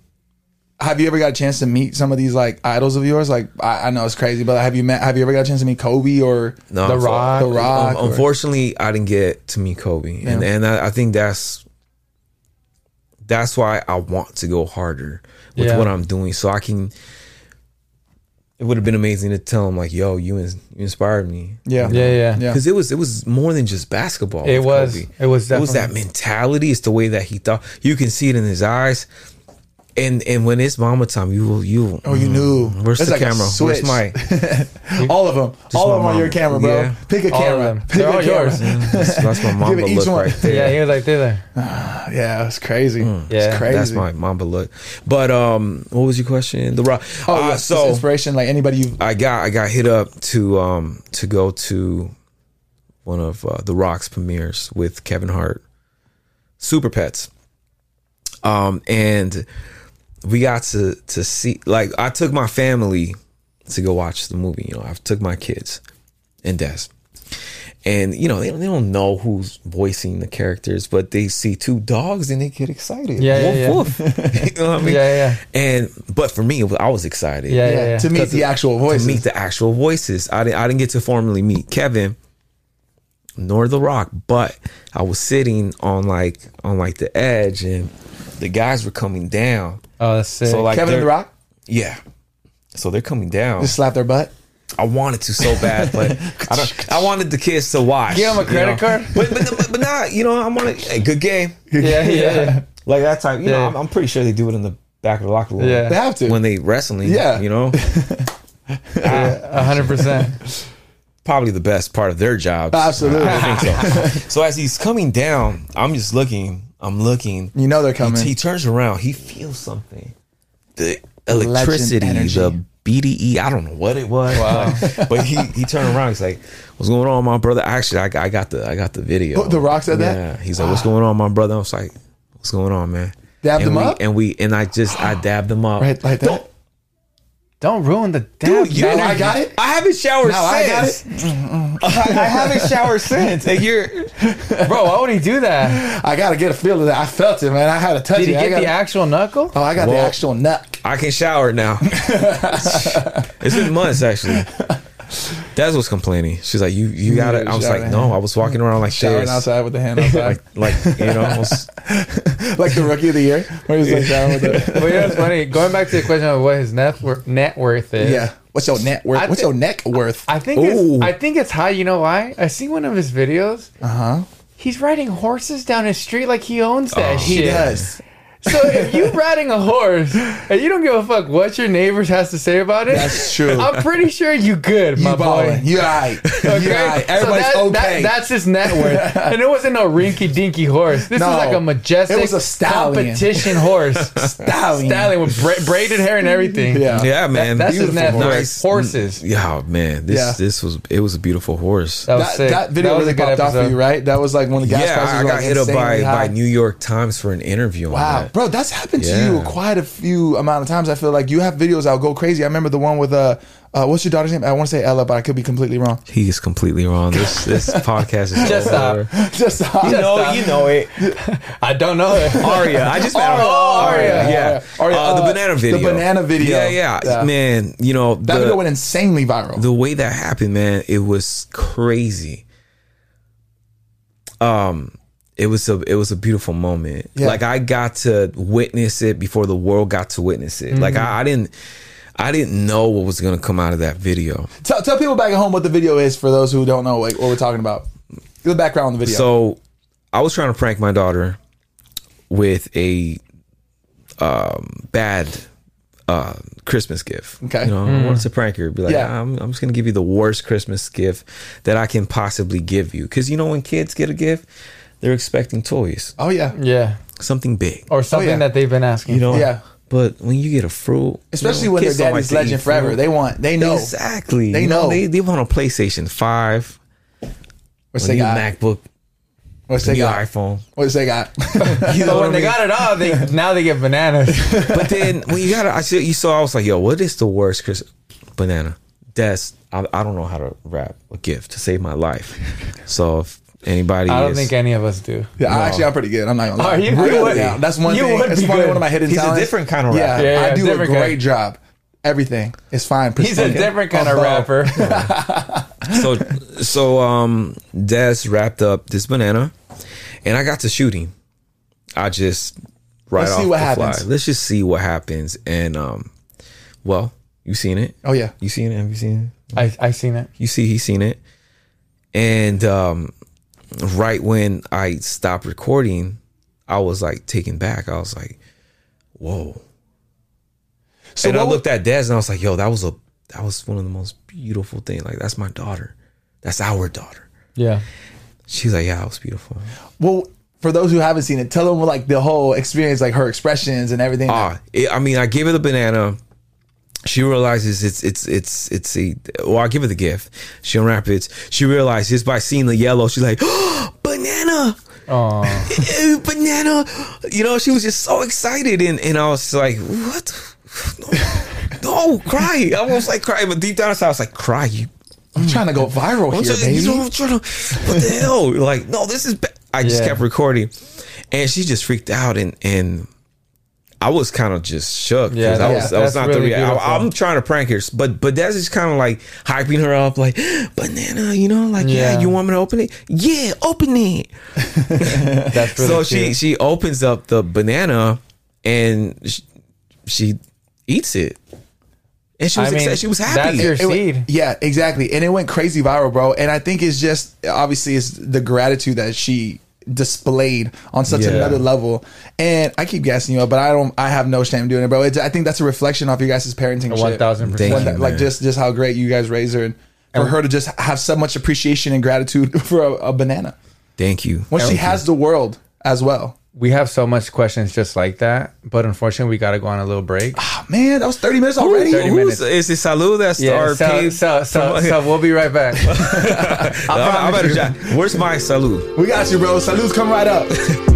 B: Have you ever got a chance to meet some of these like idols of yours? Like I, I know it's crazy, but have you met? Have you ever got a chance to meet Kobe or?
A: No,
C: The Rock.
B: The Rock,
A: un-
B: or-
A: unfortunately, I didn't get to meet Kobe, and and I, I think that's that's why I want to go harder with
C: Yeah.
A: what I'm doing, so I can. It would have been amazing to tell him like, "Yo, you, ins- you inspired me."
B: Yeah,
C: Yeah, yeah.
B: Yeah.
A: because it was it was more than just basketball.
C: It was.
A: Kobe.
C: It was
A: It was that mentality. It's the way that he thought. You can see it in his eyes. And and when it's mamba time, you will you.
B: Oh, you knew.
A: Where's
B: It's
A: the
B: like
A: camera? Where's my?
B: all of them, all of them on your camera, bro.
A: Yeah.
B: Pick a
C: All
B: camera.
C: them.
B: Pick
C: They're
B: a
C: all
B: camera.
C: yours.
A: That's, that's my mamba
B: Give it each
A: look
B: one.
A: right there.
C: Yeah, he was like there.
B: Yeah, it's crazy.
C: Yeah.
B: it's crazy.
A: That's my mamba look. But um, what was your question? The rock.
B: Oh,
A: Uh,
B: yeah.
A: so
B: So inspiration, like anybody you.
A: I got I got hit up to um to go to one of uh, the Rock's premieres with Kevin Hart, Super Pets. Um, and we got to to see like I took my family to go watch the movie. You know, I took my kids and Des. And you know they, they don't know who's voicing the characters, but they see two dogs and they get excited.
C: Yeah,
A: woof,
C: yeah,
A: woof. you know what I mean?
C: Yeah, yeah.
A: And but for me, I was excited
C: Yeah,
B: Yeah,
C: yeah, yeah.
B: to meet the actual voices.
A: to meet the actual voices. I didn't I didn't get to formally meet Kevin nor The Rock, but I was sitting on like on like the edge and the guys were coming down.
C: Oh, that's sick.
A: So like
B: Kevin and
A: they're-
B: the Rock
A: Yeah. So they're coming down.
B: just slap their butt.
A: I wanted to so bad, but I don't I wanted the kids to watch.
C: Give 'em a
A: you
C: credit
A: know?
C: card?
A: But but but, but not, you know, I'm on a hey, good game.
C: yeah, yeah, yeah.
A: Like that time, you know,
C: Yeah.
A: I'm, I'm pretty sure they do it in the back of the locker room.
C: Yeah.
B: They have to.
A: When they wrestling,
B: Yeah.
A: you know,
C: A hundred percent.
A: probably the best part of their job.
B: Absolutely.
A: I think so. so as he's coming down, I'm just looking. I'm looking.
B: You know they're coming.
A: he turns around. He feels something. The electricity, the BDE. I don't know what it was.
C: Wow.
A: but he he turned around. He's like, "What's going on, my brother?" Actually, I, got- I got the I got the video.
B: Oh, The Rock said that?
A: Yeah. He's like, ah. "What's going on, my brother?" I was like, "What's going on, man?"
B: Dabbed
A: and
B: him
A: we,
B: up?
A: and we and I just I dabbed him up.
B: right like that.
A: Don't-
C: Don't ruin the damn.
A: Dude, you,
B: Now I got it.
A: I haven't showered
B: Now I got
A: since. I, haven't showered since. And you're
C: bro. Why would he do that?
B: I gotta get a feel of that. I felt it, man. I had to touch
C: Did he
B: it. I
C: get
B: got,
C: the actual knuckle?
B: oh, I got the actual nut.
A: I can shower now. it's been months actually. Des was complaining. She's like, "You, you got it." I was like, "No, I was walking around like
B: Showering
A: this,
B: outside with the hand outside,
A: like, like you know." I was-
B: like the rookie of the year, where he's like showering with the.
C: But you know, it's funny. Going back to the question of what his net worth, net worth is.
B: Yeah. What's your net worth?
C: I
B: What's your neck worth?
C: I think
A: Ooh.
C: it's, I think it's high. You know why? I see one of his videos.
B: Uh huh.
C: He's riding horses down his street like he owns that
A: Oh,
C: shit.
B: He does.
C: So if you riding a horse and you don't give a fuck what your neighbors has to say about it,
B: That's true.
C: I'm pretty sure you good, my
B: You
C: boy.
B: balling. You alright. You
C: Okay?
B: alright.
C: So
B: Everybody's
C: that- that-
B: okay.
C: that's his net worth. and it wasn't no rinky dinky horse. This
B: No.
C: was like a majestic
B: It was a stallion.
C: competition horse.
B: Stallion.
C: stallion with bra- braided hair and everything.
B: Yeah.
A: yeah, man.
C: that's his
A: beautiful
C: net worth.
A: horse.
C: Horses.
A: Mm, yeah, man. This
B: Yeah.
A: this was it was a beautiful horse.
C: That was
B: That, that video
C: was
B: really
C: a good
B: popped off for you, right? That was like one of the gas
A: yeah,
B: prices
A: I
B: were
A: got
B: like
A: hit up by
B: high.
A: by New York Times for an interview on
B: Wow.
A: that.
B: Bro, that's happened to you quite a few amount of times. I feel like you have videos that'll go crazy. I remember the one with uh, uh what's your daughter's name? I want to say Ella, but I could be completely wrong.
A: He is completely wrong. This this podcast is
C: Just
A: over.
B: Just uh,
A: You know,
C: stop.
A: you know it.
C: I don't know it.
A: Aria. I just met
B: Aria,
A: him.
B: Aria,
A: yeah.
B: Aria. Aria,
A: Uh, the banana video.
B: the banana video.
A: Yeah, yeah,
B: Yeah.
A: Man, you know,
B: that
A: the,
B: video went insanely viral.
A: the way that happened, man, it was crazy. Um, it was a it was a beautiful moment.
B: Yeah.
A: Like I got to witness it before the world got to witness it. Like
B: Mm-hmm.
A: I, I didn't I didn't know what was gonna come out of that video.
B: tell, tell people back at home what the video is for those who don't know like, what we're talking about. The background on the video.
A: So I was trying to prank my daughter with a um, bad uh, Christmas gift.
B: Okay.
A: You know, I wanted to prank her. Be like,
B: Yeah.
A: I'm, I'm just going to give you the worst Christmas gift that I can possibly give you. Because, you know, when kids get a gift, they're expecting toys,
B: oh yeah,
C: Yeah.
A: something big.
C: Or oh, something
B: yeah.
C: that they've been asking.
A: You know?
B: Yeah.
A: But when you get a fruit,
B: especially
A: you know,
B: when their
A: kids don't
B: daddy's
A: like
B: legend forever.
A: fruit.
B: They want, they know.
A: Exactly.
B: They
A: You
B: know.
A: They, they want a PlayStation 5,
B: What's
A: a
B: they got?
A: MacBook,
B: What's
A: a
B: they
A: new
B: got?
A: iPhone.
B: What's they got?
A: You know
C: So
A: what
C: when
A: I
C: they got it all, they now they get bananas.
A: but then when you got it, I see you saw. I was like, "Yo, what is the worst Chris banana?" Des, I, I don't know how to wrap a gift to save my life. So if anybody,
C: I don't
A: is,
C: think any of us do.
B: Yeah, I actually, I'm pretty good. I'm not gonna lie.
C: Are you?
B: Really?
C: You would-
B: Yeah, that's one
C: you
B: thing.
C: would
B: That's
C: be
B: probably
C: good.
B: one of my hidden
A: He's a different kind of rapper.
C: Yeah, yeah,
B: I do a great
C: kind.
B: job. Everything is fine.
C: He's a different kind of
B: Oh,
C: rapper.
A: so so um, Des wrapped up this banana, and I got to shoot him. I just right
B: Let's
A: off
B: see what
A: the
B: happens.
A: fly. Let's just see what happens. And um, well, you seen it?
B: Oh yeah.
A: You seen it? Have you seen it?
C: I I seen it.
A: you see he seen it and um right when i stopped recording i was like taken back. I was like whoa.
B: So
A: and i looked at des and i was like yo that was a that was one of the most beautiful things like that's my daughter. That's our daughter.
C: Yeah.
A: she's like yeah that was beautiful.
B: Well, for those who haven't seen it, tell them like the whole experience, like her expressions and everything.
A: ah i mean i gave her the banana she realizes it's it's it's it's a well i give her the gift she unwrap it she realizes just by seeing the yellow she's like oh, banana
C: Oh.
A: "Eh, banana. You know, she was just so excited, and, and I was like, what? No, no, cry. I was like crying, but deep down inside, I was like, cry. You,
B: I'm trying to go viral
A: I'm
B: here,
A: trying- you know,
B: baby.
A: I'm trying to, what the hell? Like, no, this is. Ba-. I just
C: Yeah.
A: kept recording, and she just freaked out, and and I was kind of just shook. 'cause
C: Yeah,
A: that
C: that-
A: was that was not
C: really
A: the reaction.
C: beautiful.
A: I'm trying to prank her, but but that's just kind of like hyping her up, like banana. You know, like yeah.
C: Yeah.
A: you want me to open it? Yeah, open it
C: That's really
A: so she
C: cute.
A: she opens up the banana and she, she eats it and she was
C: I mean,
A: excited. she was happy
C: that's your
B: It went-
C: seed.
B: yeah, exactly. And it went crazy viral, bro. And I think it's just obviously it's the gratitude that she displayed on such
A: Yeah.
B: another level. And I keep gassing you up, but I don't. I have no shame doing it, bro. It's, I think that's a reflection of you guys' parenting. shit.
C: One thousand percent.
B: Like just just how great you guys raised her, and for her to just have so much appreciation and gratitude for a, a banana
A: thank you
B: when she has the world as well.
C: We have so much questions just like that, but unfortunately, we got to go on a little break.
B: Oh, man, that was thirty minutes already.
C: 30
A: Who's-
C: minutes.
A: is it salud that's
C: Yeah,
A: our
C: so,
A: paid
C: so, so, so we'll be right back.
A: I, I
C: promise
A: better
C: you.
A: where's my salud
B: We got you, bro. Salutes, come right up.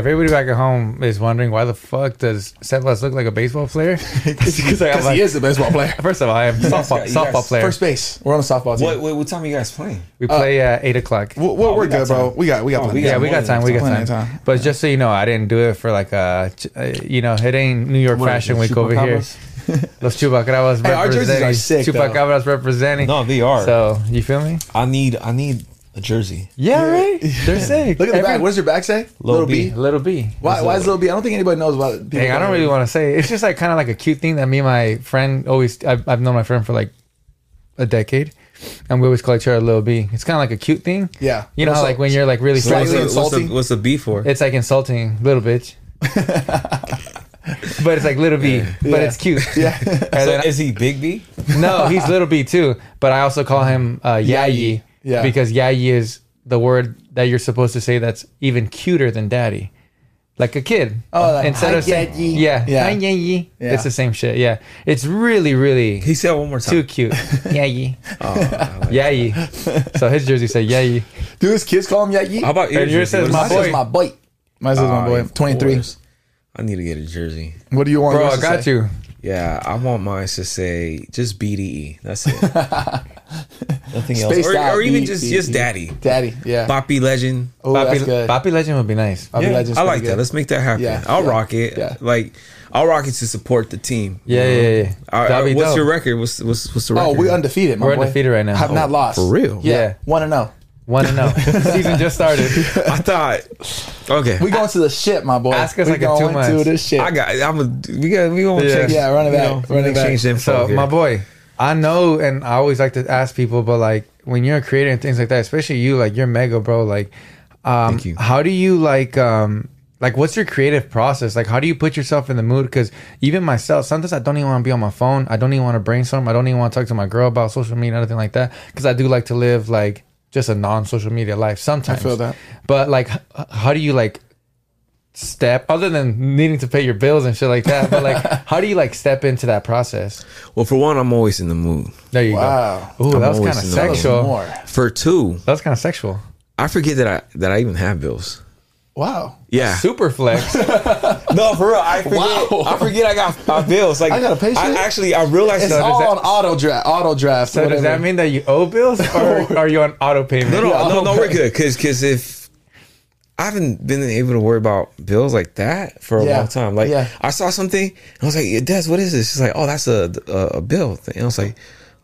C: By the way, everybody back at home is wondering why the fuck does Sebas look like a baseball player?
B: Because
C: like, like-
B: he is a baseball player.
C: First of all, I am softball,
A: guys-
C: softball player.
B: First base. We're on the softball team.
A: what, what what time are you guys playing
C: we play at eight o'clock.
B: We're, we're,
A: Oh,
B: we're
A: we got
B: good, bro. We got we got
A: Oh,
B: plenty.
A: we
C: yeah, we got time. We got time.
B: time.
C: But just so you know, I didn't do it for like uh, a, uh, you know, it ain't New York Fashion Week over here. Los Chupacabras
B: Hey, our jerseys are sick, though.
C: Chupacabras representing.
A: no they are
C: So you feel me?
A: i need i need a jersey
C: Yeah, right. They're sick.
B: Look at the
C: Every-
B: back. What does your back say?
A: Little B.
C: Little B.
B: Why, why is little B? I don't think anybody knows about it.
C: Dang, I don't really want to say. It's just like kind of like a cute thing that me and my friend always. I've, I've known my friend for like a decade, and we always call each other Little B. It's kind of like a cute thing.
B: Yeah.
C: You know, how,
B: Also-
C: like when you're like really
A: So what's,
B: Slightly
A: the, what's, the,
B: insulting?
A: what's the B for
C: it's like insulting, little bitch. but it's like little B, but it's cute.
B: Yeah.
C: And
A: So
C: then-
A: is he Big B?
C: no, he's little B too. But I also call him uh, Yayi.
B: Yeah.
C: Because Yayi is the word that you're supposed to say that's even cuter than daddy. Like a kid.
B: Oh, like,
C: instead of saying,
B: Yayi."
C: yeah,
B: Yeah.
C: Hi, Yayi.
B: Yeah.
C: It's the same shit. Yeah, it's really, really
A: He said it one more time.
C: too cute. Yayi,
A: Oh, I like-
C: Yayi. So his jersey said Yayi.
B: Do his kids call him Yayi?
A: How about
C: And yours says
A: What
C: my
A: is
B: Mine
A: it?
B: says my boy. Mine says my
A: Ah,
B: boy.
A: of
B: 23.
A: course. I need to get a jersey.
B: What do you want?
C: Bro,
B: yours
C: I
B: to
C: got
B: say?
C: you.
A: Yeah, I want mine to say just BDE. That's it. Nothing else.
B: Spaced
A: Or,
B: out,
A: or even
B: B-
A: just
B: B-
A: just
B: B.
A: daddy.
B: Daddy. Yeah.
A: Poppy Legend.
B: Oh, that's good.
C: Papi Legend would be nice.
B: Poppy
A: Yeah,
B: Legend's
A: I
B: pretty
A: like that.
B: good.
A: Let's make that happen.
B: Yeah,
A: I'll
B: yeah,
A: rock it.
B: yeah.
A: Like I'll rock it to support the team.
C: Yeah, yeah, yeah.
A: All right, what's
C: dope.
A: your record? What's what's what's the oh, record?
B: Oh, we're undefeated. My
C: We're
B: boy.
C: undefeated right now.
B: Have
C: Oh,
B: not lost.
A: for real?
B: Yeah.
C: Yeah.
B: One and zero.
C: One to know. Season just started.
A: I thought. Okay.
B: We going to the shit, my boy.
C: Ask us
B: we
C: like in two months.
B: to the shit.
A: I got. I'm a. We got. We gonna
C: Yeah.
A: change.
B: Yeah, run it
A: you
B: back,
A: know,
B: run it back.
A: Change the info
C: So
A: here.
C: my boy, I know, and I always like to ask people, but like when you're a creator and things like that, especially you, like you're mega, bro. Like, um,
A: Thank you.
C: how do you like, um, like what's your creative process? Like, how do you put yourself in the mood? Because even myself, sometimes I don't even want to be on my phone. I don't even want to brainstorm. I don't even want to talk to my girl about social media, or anything like that. Because I do like to live like just a non-social media life sometimes.
B: I feel that.
C: But like, h- how do you like? step other than needing to pay your bills and shit like that but like how do you like step into that process
A: well, for one, I'm always in the mood.
C: there you
B: Wow.
C: go. Ooh,
A: I'm
C: that was kind of
A: in the
B: Tell us
C: sexual.
A: For two,
C: That was kind of sexual.
A: I forget that I that I even have bills.
B: Wow.
A: Yeah.
C: Super flex.
A: No, for real. I forget.
B: Wow.
A: I forget I got my bills. Like
B: I gotta pay
A: I actually I realized
B: It's
A: that.
B: all
C: that-
B: on auto draft. Auto draft.
C: so does that mean that you owe bills or are you on auto payment?
A: No, no,
B: Yeah,
A: no, no. We're good because cause if I haven't been able to worry about bills like that for a
B: Yeah.
A: long time. Like
B: Yeah.
A: I saw something and I was like, yeah, Des, what is this? She's like, oh, that's a a, a bill thing. And I was like,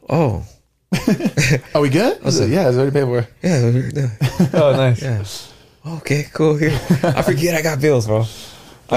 A: oh,
B: Are we good? I said, Yeah, it's already paid for.
A: yeah, we're.
C: Oh, nice.
A: yeah. Okay, cool. Here, I forget I got bills, bro. I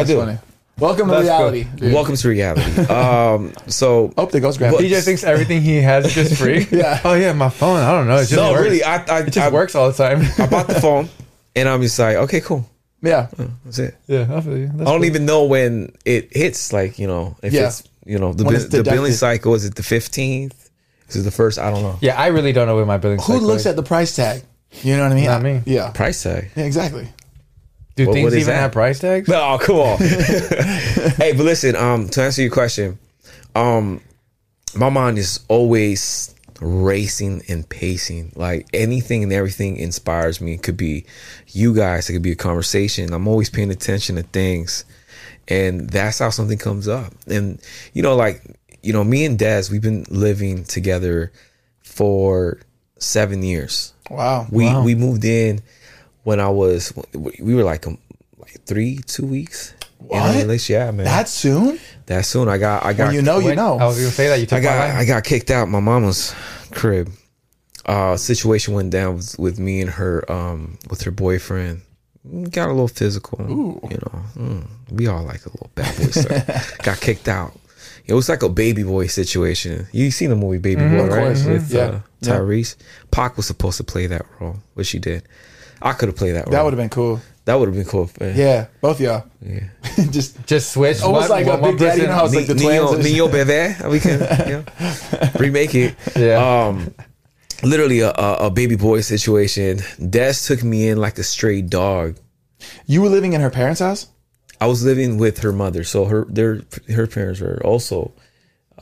B: That's
A: do.
B: funny. Welcome to reality. dude.
A: Welcome to reality. Um, so
B: Oh, there goes grandpa.
C: He just thinks everything he has is just free.
B: Yeah.
C: Oh yeah, my phone. I don't know. It just
A: no,
C: works.
A: really, I I,
C: it just
A: I,
C: works all the time.
A: I bought the phone and I'm just like, okay, cool.
B: Yeah.
A: That's it.
C: yeah, I feel you. That's
A: I don't
C: cool.
A: even know when it hits. Like you know, if
B: Yeah.
A: it's you know the
B: When
A: the billing cycle is it the fifteenth? Is it the first? I don't know.
C: Yeah, I really don't know what my billing. Is.
B: Who
C: cycle
B: looks
C: is.
B: at the price tag? You know what I mean?
C: Not me.
B: Yeah.
A: Price tag.
B: Yeah, exactly.
C: Do
A: What-
C: things
A: what is
C: even
A: that?
C: have price tags?
A: No, come on. hey, but listen. Um, to answer your question, um, my mind is always racing and pacing. Like anything and everything inspires me. It could be you guys. It could be a conversation. I'm always paying attention to things, and that's how something comes up. And you know, like you know, me and Des, we've been living together for seven years.
B: Wow.
A: We
C: Wow.
A: we moved in when I was we were like um, like three two weeks
B: What?
A: a relationship. Yeah, man.
B: That soon?
A: that soon. I got I got
B: When you know, you know.
C: I was gonna say that you took
A: I got
C: my.
A: I got kicked out my mama's crib. Uh, situation went down with, with me and her um with her boyfriend. Got a little physical, Ooh. you know. Mm, we all like a little bad boy stuff. got kicked out. It was like a baby boy situation. You seen the movie Baby Boy,
B: Of
A: right?
B: course.
A: With
B: Yeah.
A: uh, Tyrese. Pac was supposed to play that role, but she did. I could have played that role.
B: that would have been cool.
A: That would have been cool. Man.
B: Yeah, both y'all.
A: Yeah.
B: Just
C: Just switch.
B: Almost
C: one-
B: like a
C: one- one
B: Big Daddy, you
C: person-
B: know how it's like the
A: Neo,
B: twins.
A: Neo Bebe. We can you know, remake it.
C: Yeah.
A: Um, literally a, a, a baby boy situation. Des took me in like a stray dog.
B: you were living in her parents' house?
A: I was living with her mother, so her their her parents were also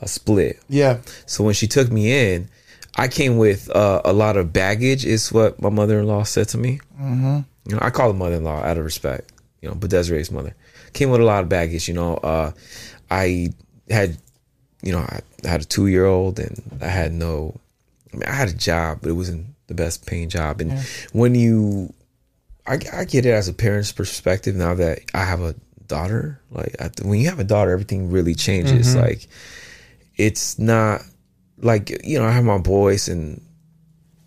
A: uh, split.
B: Yeah.
A: So when she took me in, I came with uh, a lot of baggage. Is what my mother in law said to me. Mm-hmm. You know, I call her mother in law out of respect. You know, but Desiree's mother came with a lot of baggage. You know, uh, I had, you know, I had a two year old, and I had no. I mean, I had a job, but it wasn't the best paying job. And when you, I, I get it as a parent's perspective now that I have a daughter. Like when you have a daughter, everything really changes. Mm-hmm. Like it's not like you know I have my boys and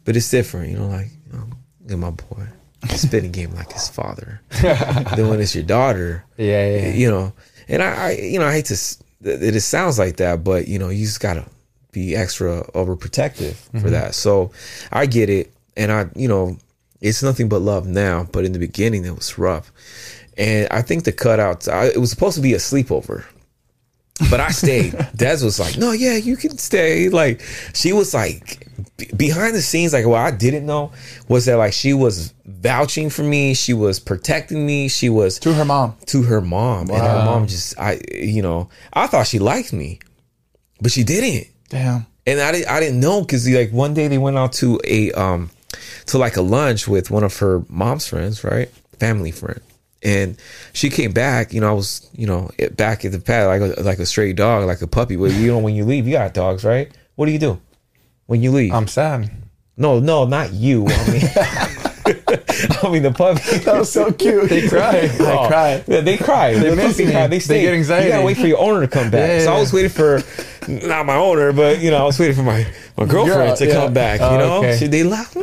A: but it's different. You know, like you know, my boy spitting game like his father. then when it's your daughter,
C: Yeah, yeah,
A: you know, and I, I you know I hate to that it sounds like that, but you know you just gotta be extra overprotective for mm-hmm. that. So I get it, and I you know it's nothing but love now. But in the beginning, it was rough, and I think the cutouts. I, it was supposed to be a sleepover, but I stayed. Des was like, "No, yeah, you can stay." Like she was like be- behind the scenes. Like what I didn't know was that like she was vouching for me. She was protecting me. She was
B: To her mom.
A: to her mom, and her mom just I you know I thought she liked me, but she didn't
B: Damn.
A: and I didn't I didn't know because like one day they went out to a um to like a lunch with one of her mom's friends, right, family friend, and she came back. You know, I was you know back at the pad like a, like a stray dog, like a puppy. But you know, when you leave, you got dogs, right? What do you do when you leave?
C: I'm sad.
A: no, no, not you. I mean, I mean the puppy.
B: That was so cute.
C: They cry.
B: They
A: Oh,
B: cried.
A: Yeah, they cry. They,
C: miss
A: puppy
C: me.
A: cry.
C: They
A: They
C: get anxiety.
A: You gotta wait for your owner to come back.
C: Yeah,
A: so I was waiting for not my owner, but you know, I was waiting for my my girlfriend
B: Girl,
A: to
B: yeah.
A: come back. You
C: Oh,
A: know,
C: okay.
A: she, they laugh.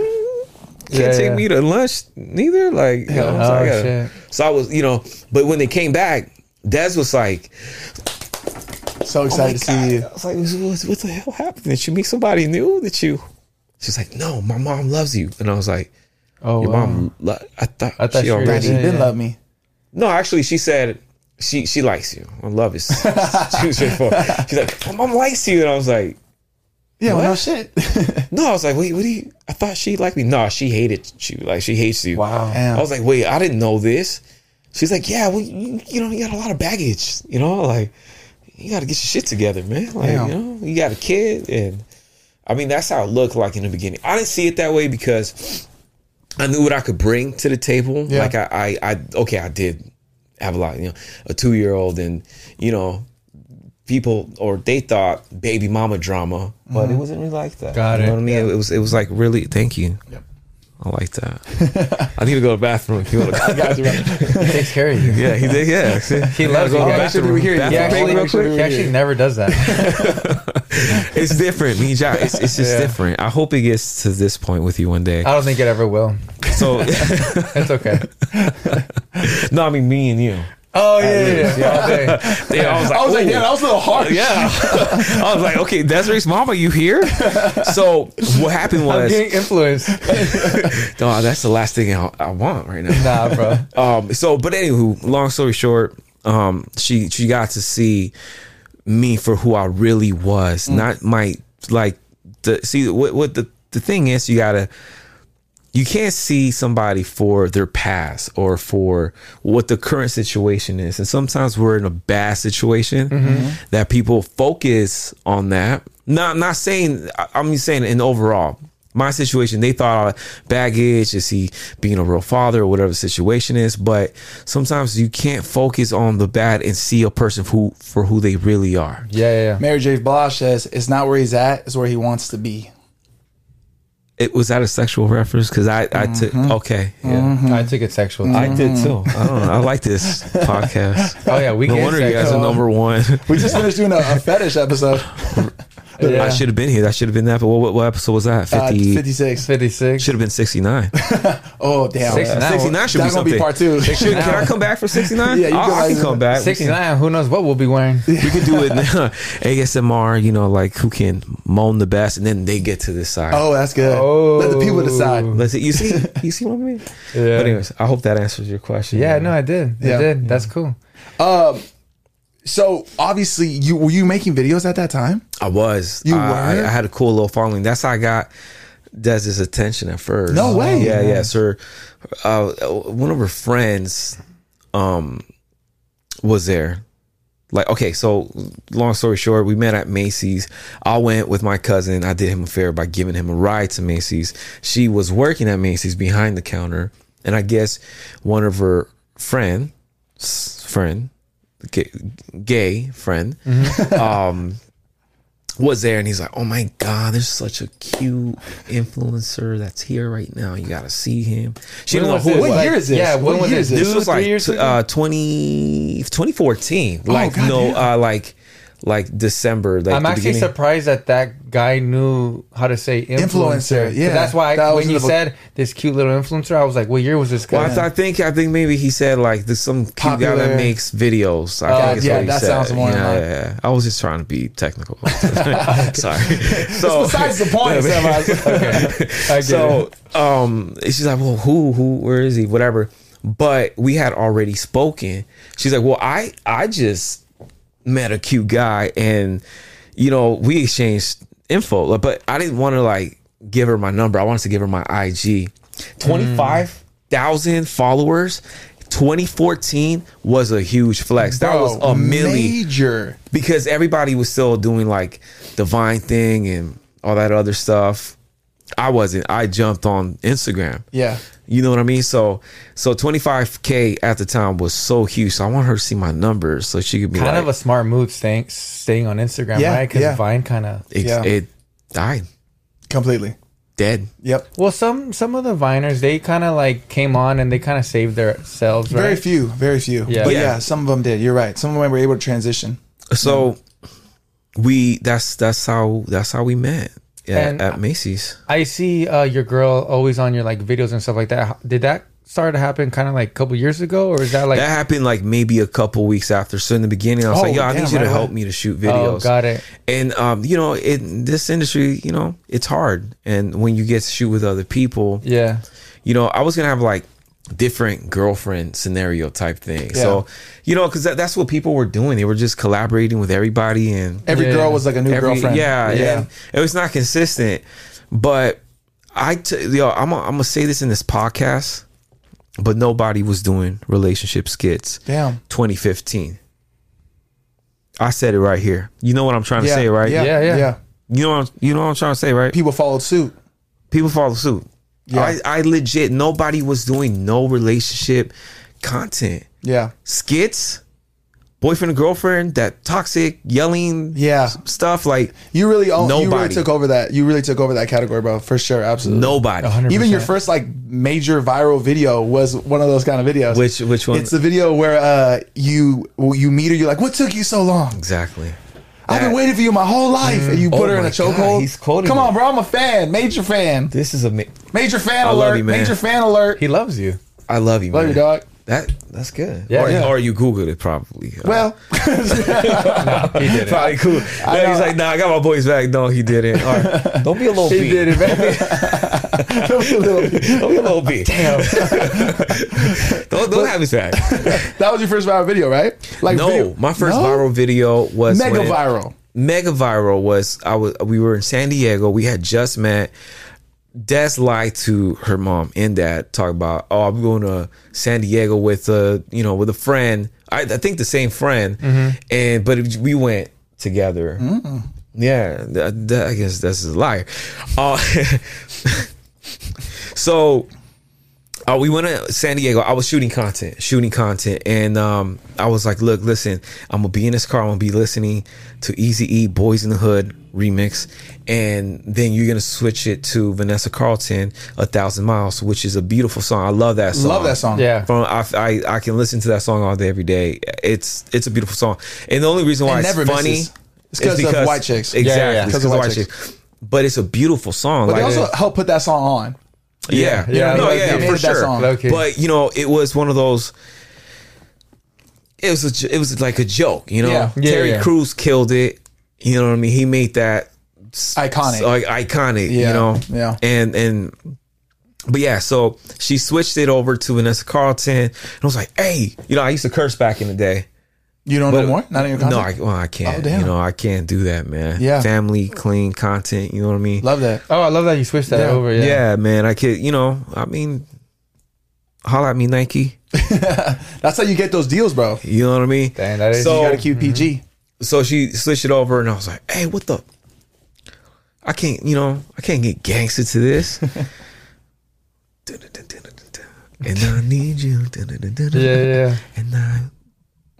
A: "Mm, Can't
C: Yeah,
A: take
C: yeah.
A: me to lunch neither. Like, you know, so, I
C: Oh,
A: gotta-
C: shit.
A: so I was, you know, but when they came back, Des was like,
B: So
A: "Oh my
B: excited to
A: God."
B: see you.
A: I was like, what, what the hell happened? Did you meet somebody new? That you? She's like, no, my mom loves you, and I was like,
C: Oh,
A: your
C: wow.
A: mom. Lo- I thought,
C: I thought
A: she
C: she already
A: already.
B: She
C: Yeah,
B: didn't
C: yeah.
B: love me.
A: No, actually, she said she she likes you. I love is she was straightforward. She's like, my mom likes you, and I was like,
B: Yeah, well, no shit.
A: no. I was like, wait, what do you? I thought she liked me. No, she hated you. Like she hates you.
C: Wow.
B: Damn.
A: I was like, wait, I didn't know this. She's like, yeah, well, you, you know, you got a lot of baggage. You know, like you got to get your shit together, man. Like
B: Damn.
A: you know, you got a kid, and I mean, that's how it looked like in the beginning. I didn't see it that way because I knew what I could bring to the table.
B: Yeah.
A: Like I, I, I, okay, I did have a lot. You know, a two year old, and you know, people or they thought baby mama drama, but it mm-hmm. wasn't really like that.
C: Got
A: you
C: it.
A: know what I mean? It was, it was like really. Thank you.
B: Yep.
A: I like that. I need to go to the bathroom. If you want to.
B: Got you, bro.
C: He takes care of you.
A: Yeah, he did. Yeah,
C: He loves you. Yeah.
B: make we hear you.
C: He
A: Bathroom
C: actually,
A: real quick?
C: he actually never does that.
A: It's different. Me, and Jack, it's, it's just
C: Yeah.
A: different. I hope it gets to this point with you one day.
C: I don't think it ever will.
A: So,
C: It's okay.
A: no, I mean me and you.
C: Oh yeah, yeah, yeah.
A: Yeah, I was like,
B: I was like, damn, that was a little harsh.
A: yeah. I was like, okay, Desiree's mom, are you here? So what happened
C: I'm
A: was,
C: getting influenced.
A: no, that's the last thing I, I want right now.
C: Nah, bro.
A: Um, so, but anywho, long story short, um, she she got to see me for who I really was, not my like the see what what the the thing is, you gotta you can't see somebody for their past or for what the current situation is. And sometimes we're in a bad situation that people focus on that. Not not saying I- I'm just saying in overall. My situation, they thought uh, baggage, is he being a real father or whatever the situation is. But sometimes you can't focus on the bad and see a person who for who they really are.
C: Yeah, yeah, yeah.
B: Mary J. Blige says it's not where he's at, it's where he wants to be.
A: It was that a sexual reference? Because I, I took mm-hmm. okay, yeah. Mm-hmm.
C: I took it sexual. Too.
A: I did mm-hmm. too. I don't know. I like this podcast.
C: oh yeah, we
A: No
C: get
A: wonder you guys
C: sexual.
A: are number one.
B: We just finished doing a, a fetish episode.
C: Yeah.
A: I should have been here. That should have been that. But what, what episode was that?
B: Uh, 56.
C: 56.
A: should have been 69.
B: Oh, damn.
C: 69.
A: 69 should be
B: That's gonna be part two.
A: Should, can I come back for 69?
B: Yeah, you can
A: I
B: like-
A: can come back.
C: 69. Who knows what we'll be wearing?
A: We could do it ASMR, you know, like who can moan the best, and then they get to this side.
B: Oh, that's good.
C: Oh.
B: Let the people decide.
A: Let's see. You see, you see what I mean?
C: Yeah.
A: But anyways, I hope that answers your question.
C: Yeah, no, I did. I
B: Yeah.
C: did. That's cool.
B: Um, so obviously, you were you making videos at that time?
A: I was.
B: You
A: I, I,
B: were?
A: I had a cool little following. That's how I got Dez's attention at first.
B: No way.
A: Yeah, yeah. So, uh, one of her friends, um, was there. Like, okay, so long story short, we met at Macy's. I went with my cousin. I did him a favor by giving him a ride to Macy's. She was working at Macy's behind the counter, and I guess one of her friend, friend, gay, gay friend, um, was there and he's like, "Oh my god, there's such a cute influencer that's here right now. You got to see him." She
C: When
A: didn't know who
C: this?
B: What
A: was.
B: year is this?
C: Yeah,
B: What
C: when was
B: year
C: it?
B: is this?
A: This was
C: three
A: like
C: years
A: t-
C: ago?
A: uh, 20, 2014. Like
B: God
A: no,
B: damn.
A: uh, like like December. Like
C: I'm actually
A: beginning.
C: surprised that that guy knew how to say influencer.
B: Influencer,
C: 'Cause
B: yeah.
C: that's why
B: That was
C: when you
B: the-
C: said this cute little influencer, I was like, "What year was this guy?"
A: Well, I, th- I think I think maybe he said like there's some cute guy that makes videos. I
C: Oh,
A: think
B: yeah,
A: what he
B: that
A: said.
B: sounds more
A: yeah,
B: line.
A: yeah, yeah. I was just trying to be technical. Sorry. So
B: Besides the point, Sam, I-
C: I get
A: so um she's like well who who where is he whatever but we had already spoken she's like well i i just met a cute guy and you know we exchanged info. But i didn't want to like give her my number. I wanted to give her my ig 25000 followers. 2014 was a huge flex. That was a milli.
B: major.
A: because everybody was still doing like the Vine thing and all that other stuff. I wasn't. I jumped on Instagram.
B: Yeah.
A: You know what I mean? So so 25k at the time was so huge. So I want her to see my numbers so she could be
C: kind
A: like,
C: of a smart move staying staying on Instagram,
B: Yeah,
C: right? Because
B: yeah.
C: Vine kind of.
A: it,
B: yeah.
A: it died
B: Completely.
A: dead.
B: Yep.
C: Well, some some of the Viners they kind of like came on and they kind of saved themselves, right?
B: Very few. Very few.
C: Yeah.
B: But
A: Yeah.
B: yeah. some of them did. You're right. Some of them were able to transition.
A: So we that's that's how that's how we met at,
C: And-
A: at Macy's.
C: I see uh, your girl always on your like videos and stuff like that. Did that start to happen kind of like a couple years ago, or is that like?
A: that happened like maybe a couple weeks after. So in the beginning, I was
B: Oh,
A: like, "Yo, I
B: damn,
A: need you to
B: right
A: help me to shoot
C: oh,
A: videos."
C: got it.
A: and um, you know, in this industry, you know, it's hard. And when you get to shoot with other people,
C: Yeah.
A: you know, I was gonna have like different girlfriend scenario type thing. So, you know, because that, that's what people were doing. They were just collaborating with everybody and
B: Every
C: Yeah.
B: girl was like a new
A: every-
B: girlfriend.
A: Yeah,
B: Yeah.
A: and it was not consistent. But I, t- yo, I'm gonna I'm gonna say this in this podcast, but nobody was doing relationship skits.
B: Damn.
A: 2015. I said it right here. You know what I'm trying to say, right?
B: Yeah.
C: Yeah,
B: Yeah.
C: yeah.
A: You know, what I'm, you know what I'm trying to say, right?
B: People followed suit.
A: People followed suit.
B: Yeah.
A: I, I legit nobody was doing no relationship content
B: Yeah.
A: skits, boyfriend and girlfriend, that toxic yelling,
B: Yeah.
A: stuff like
B: You really own, you really
A: Nobody.
B: took over that. You really took over that category, bro. For sure. Absolutely.
A: nobody.
C: 100%.
B: Even your first like major viral video was one of those kind of videos.
A: Which which one?
B: It's the video where uh you you meet her. You're like, "What took you so long?
A: exactly.
B: I've been waiting for you my whole life." And you mm.
A: Oh
B: put her in a chokehold.
A: he's quoting
B: Come on, bro. I'm a fan. Major fan.
A: This is a. ma-
B: Major fan
A: I
B: alert.
A: you.
B: Major fan alert.
C: he loves you.
A: I love you,
B: Love
A: man.
B: you, dog.
A: That that's good.
C: Yeah,
A: or,
C: yeah.
A: or you googled it probably. Uh,
B: Well,
C: He did it.
A: Probably cool. No, he's like, nah, I got my boys back. No, he didn't. All right. Don't be a little
B: he did it, man.
A: Don't be a little B. Damn. don't don't have his back.
B: that was your first viral video, right? Like
A: No,
B: video-
A: my first
B: No?
A: viral video was
B: mega viral.
A: Mega viral was I was we were in San Diego. We had just met. Des lied to her mom and dad. Talk about oh I'm going to San Diego with a you know with a friend. I, I think the same friend, and but we went together. Yeah, that, that- I guess that's a liar. Uh, so uh, we went to San Diego. I was shooting content, shooting content, and um, I was like, "Look, listen, I'm gonna be in this car. I'm gonna be listening to Easy E Boys in the Hood remix, and then you're gonna switch it to Vanessa Carlton, A Thousand Miles, which is a beautiful song. I love that song.
B: Love that song.
C: Yeah.
A: From I, I I can listen to that song all day, every day. It's it's a beautiful song, and the only reason why
B: It
A: it's
B: never
A: funny
B: misses. It's 'cause
A: is
B: of white chicks.
A: Exactly,
C: Yeah, yeah, yeah.
A: because
B: of
A: of
B: white
A: white
B: chicks.
A: chicks. But it's a beautiful song.
B: But they
A: like,
B: also helped put that song on.
A: Yeah,
C: Yeah,
A: no,
C: like,
A: yeah, for sure. But you know, it was one of those. It was a, j- it was like a joke, you know.
B: Yeah.
C: Yeah,
A: Terry
C: yeah.
A: Crews killed it. You know what I mean? He made that
B: Iconic.
A: like iconic.
B: Yeah,
A: You know.
B: yeah.
A: And and. But yeah, so she switched it over to Vanessa Carlton, and I was like, "Hey, you know, I used to curse back in the day,
B: You don't
A: but
B: know more? Not in your
A: no,
B: content?
A: I, well, I can't.
B: Oh, damn.
A: You know, I can't do that, man.
B: Yeah.
A: family, clean content. You know what I mean?
B: Love that.
C: Oh, I love that you switched that
B: Yeah.
C: over.
A: Yeah.
C: Yeah.
A: man. I could, you know, I mean, holla at me, Nike.
B: That's how you get those deals, bro.
A: You know what I mean?
C: Dang, that is-
A: so.
B: You got to keep mm-hmm. PG.
A: so she switched it over, and I was like, "Hey, what the? I can't, you know, I can't get gangster to this." and I need you.
C: Yeah, yeah.
A: And I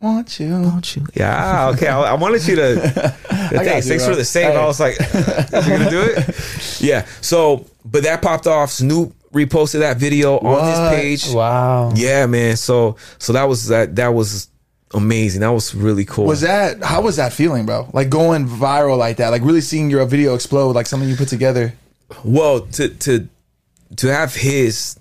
B: Want you.
A: want you. Yeah, okay. I, I wanted you to.
B: got
A: thanks,
B: you,
A: thanks
B: bro.
A: for the save.
B: Hey.
A: I was like, "You gonna do it?" Yeah. So, but that popped off. Snoop reposted that video on
B: What?
A: his page.
C: Wow.
A: Yeah, man. So so that was that that was amazing. That was really cool.
B: Was that how was that feeling, bro? Like going viral like that, like really seeing your video explode, like something you put together.
A: well to to to have his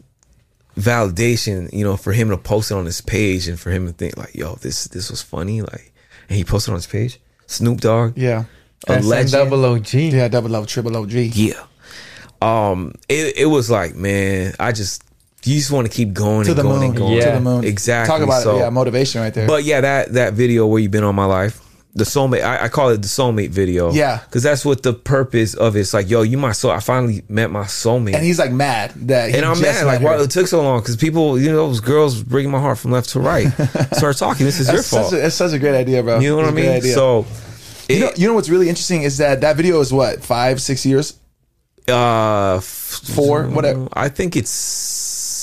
A: validation, you know, for him to post it on his page and for him to think like, yo, this this was funny, like, and he posted on his page. Snoop Dogg,
B: Yeah,
A: a legend.
C: double OG.
B: yeah, double O, triple OG.
A: Yeah. Um, it it was like, man, I just you just want to keep going
B: To
A: and
B: the
A: going
B: moon,
A: and going.
C: Yeah.
B: to the moon.
A: Exactly.
B: Talk about
A: So-
B: it. Yeah, motivation right there.
A: But yeah, that that video where you've been all my life, the soulmate, I, I call it the soulmate video.
B: Yeah.
A: because that's what the purpose of it. It's like, yo, you my soul. I finally met my soulmate,
B: and he's like mad that, he
A: and I'm
B: just
A: mad. Like,
B: her.
A: why it took so long? Because people, you know, those girls breaking my heart from left to right. Start talking. This is your fault.
B: a, that's such a great idea, bro.
A: you know what I
B: It's a great
A: mean? So,
B: you know, you know what's really interesting is that that video is what five, six years.
A: uh,
B: Four, whatever.
A: I think it's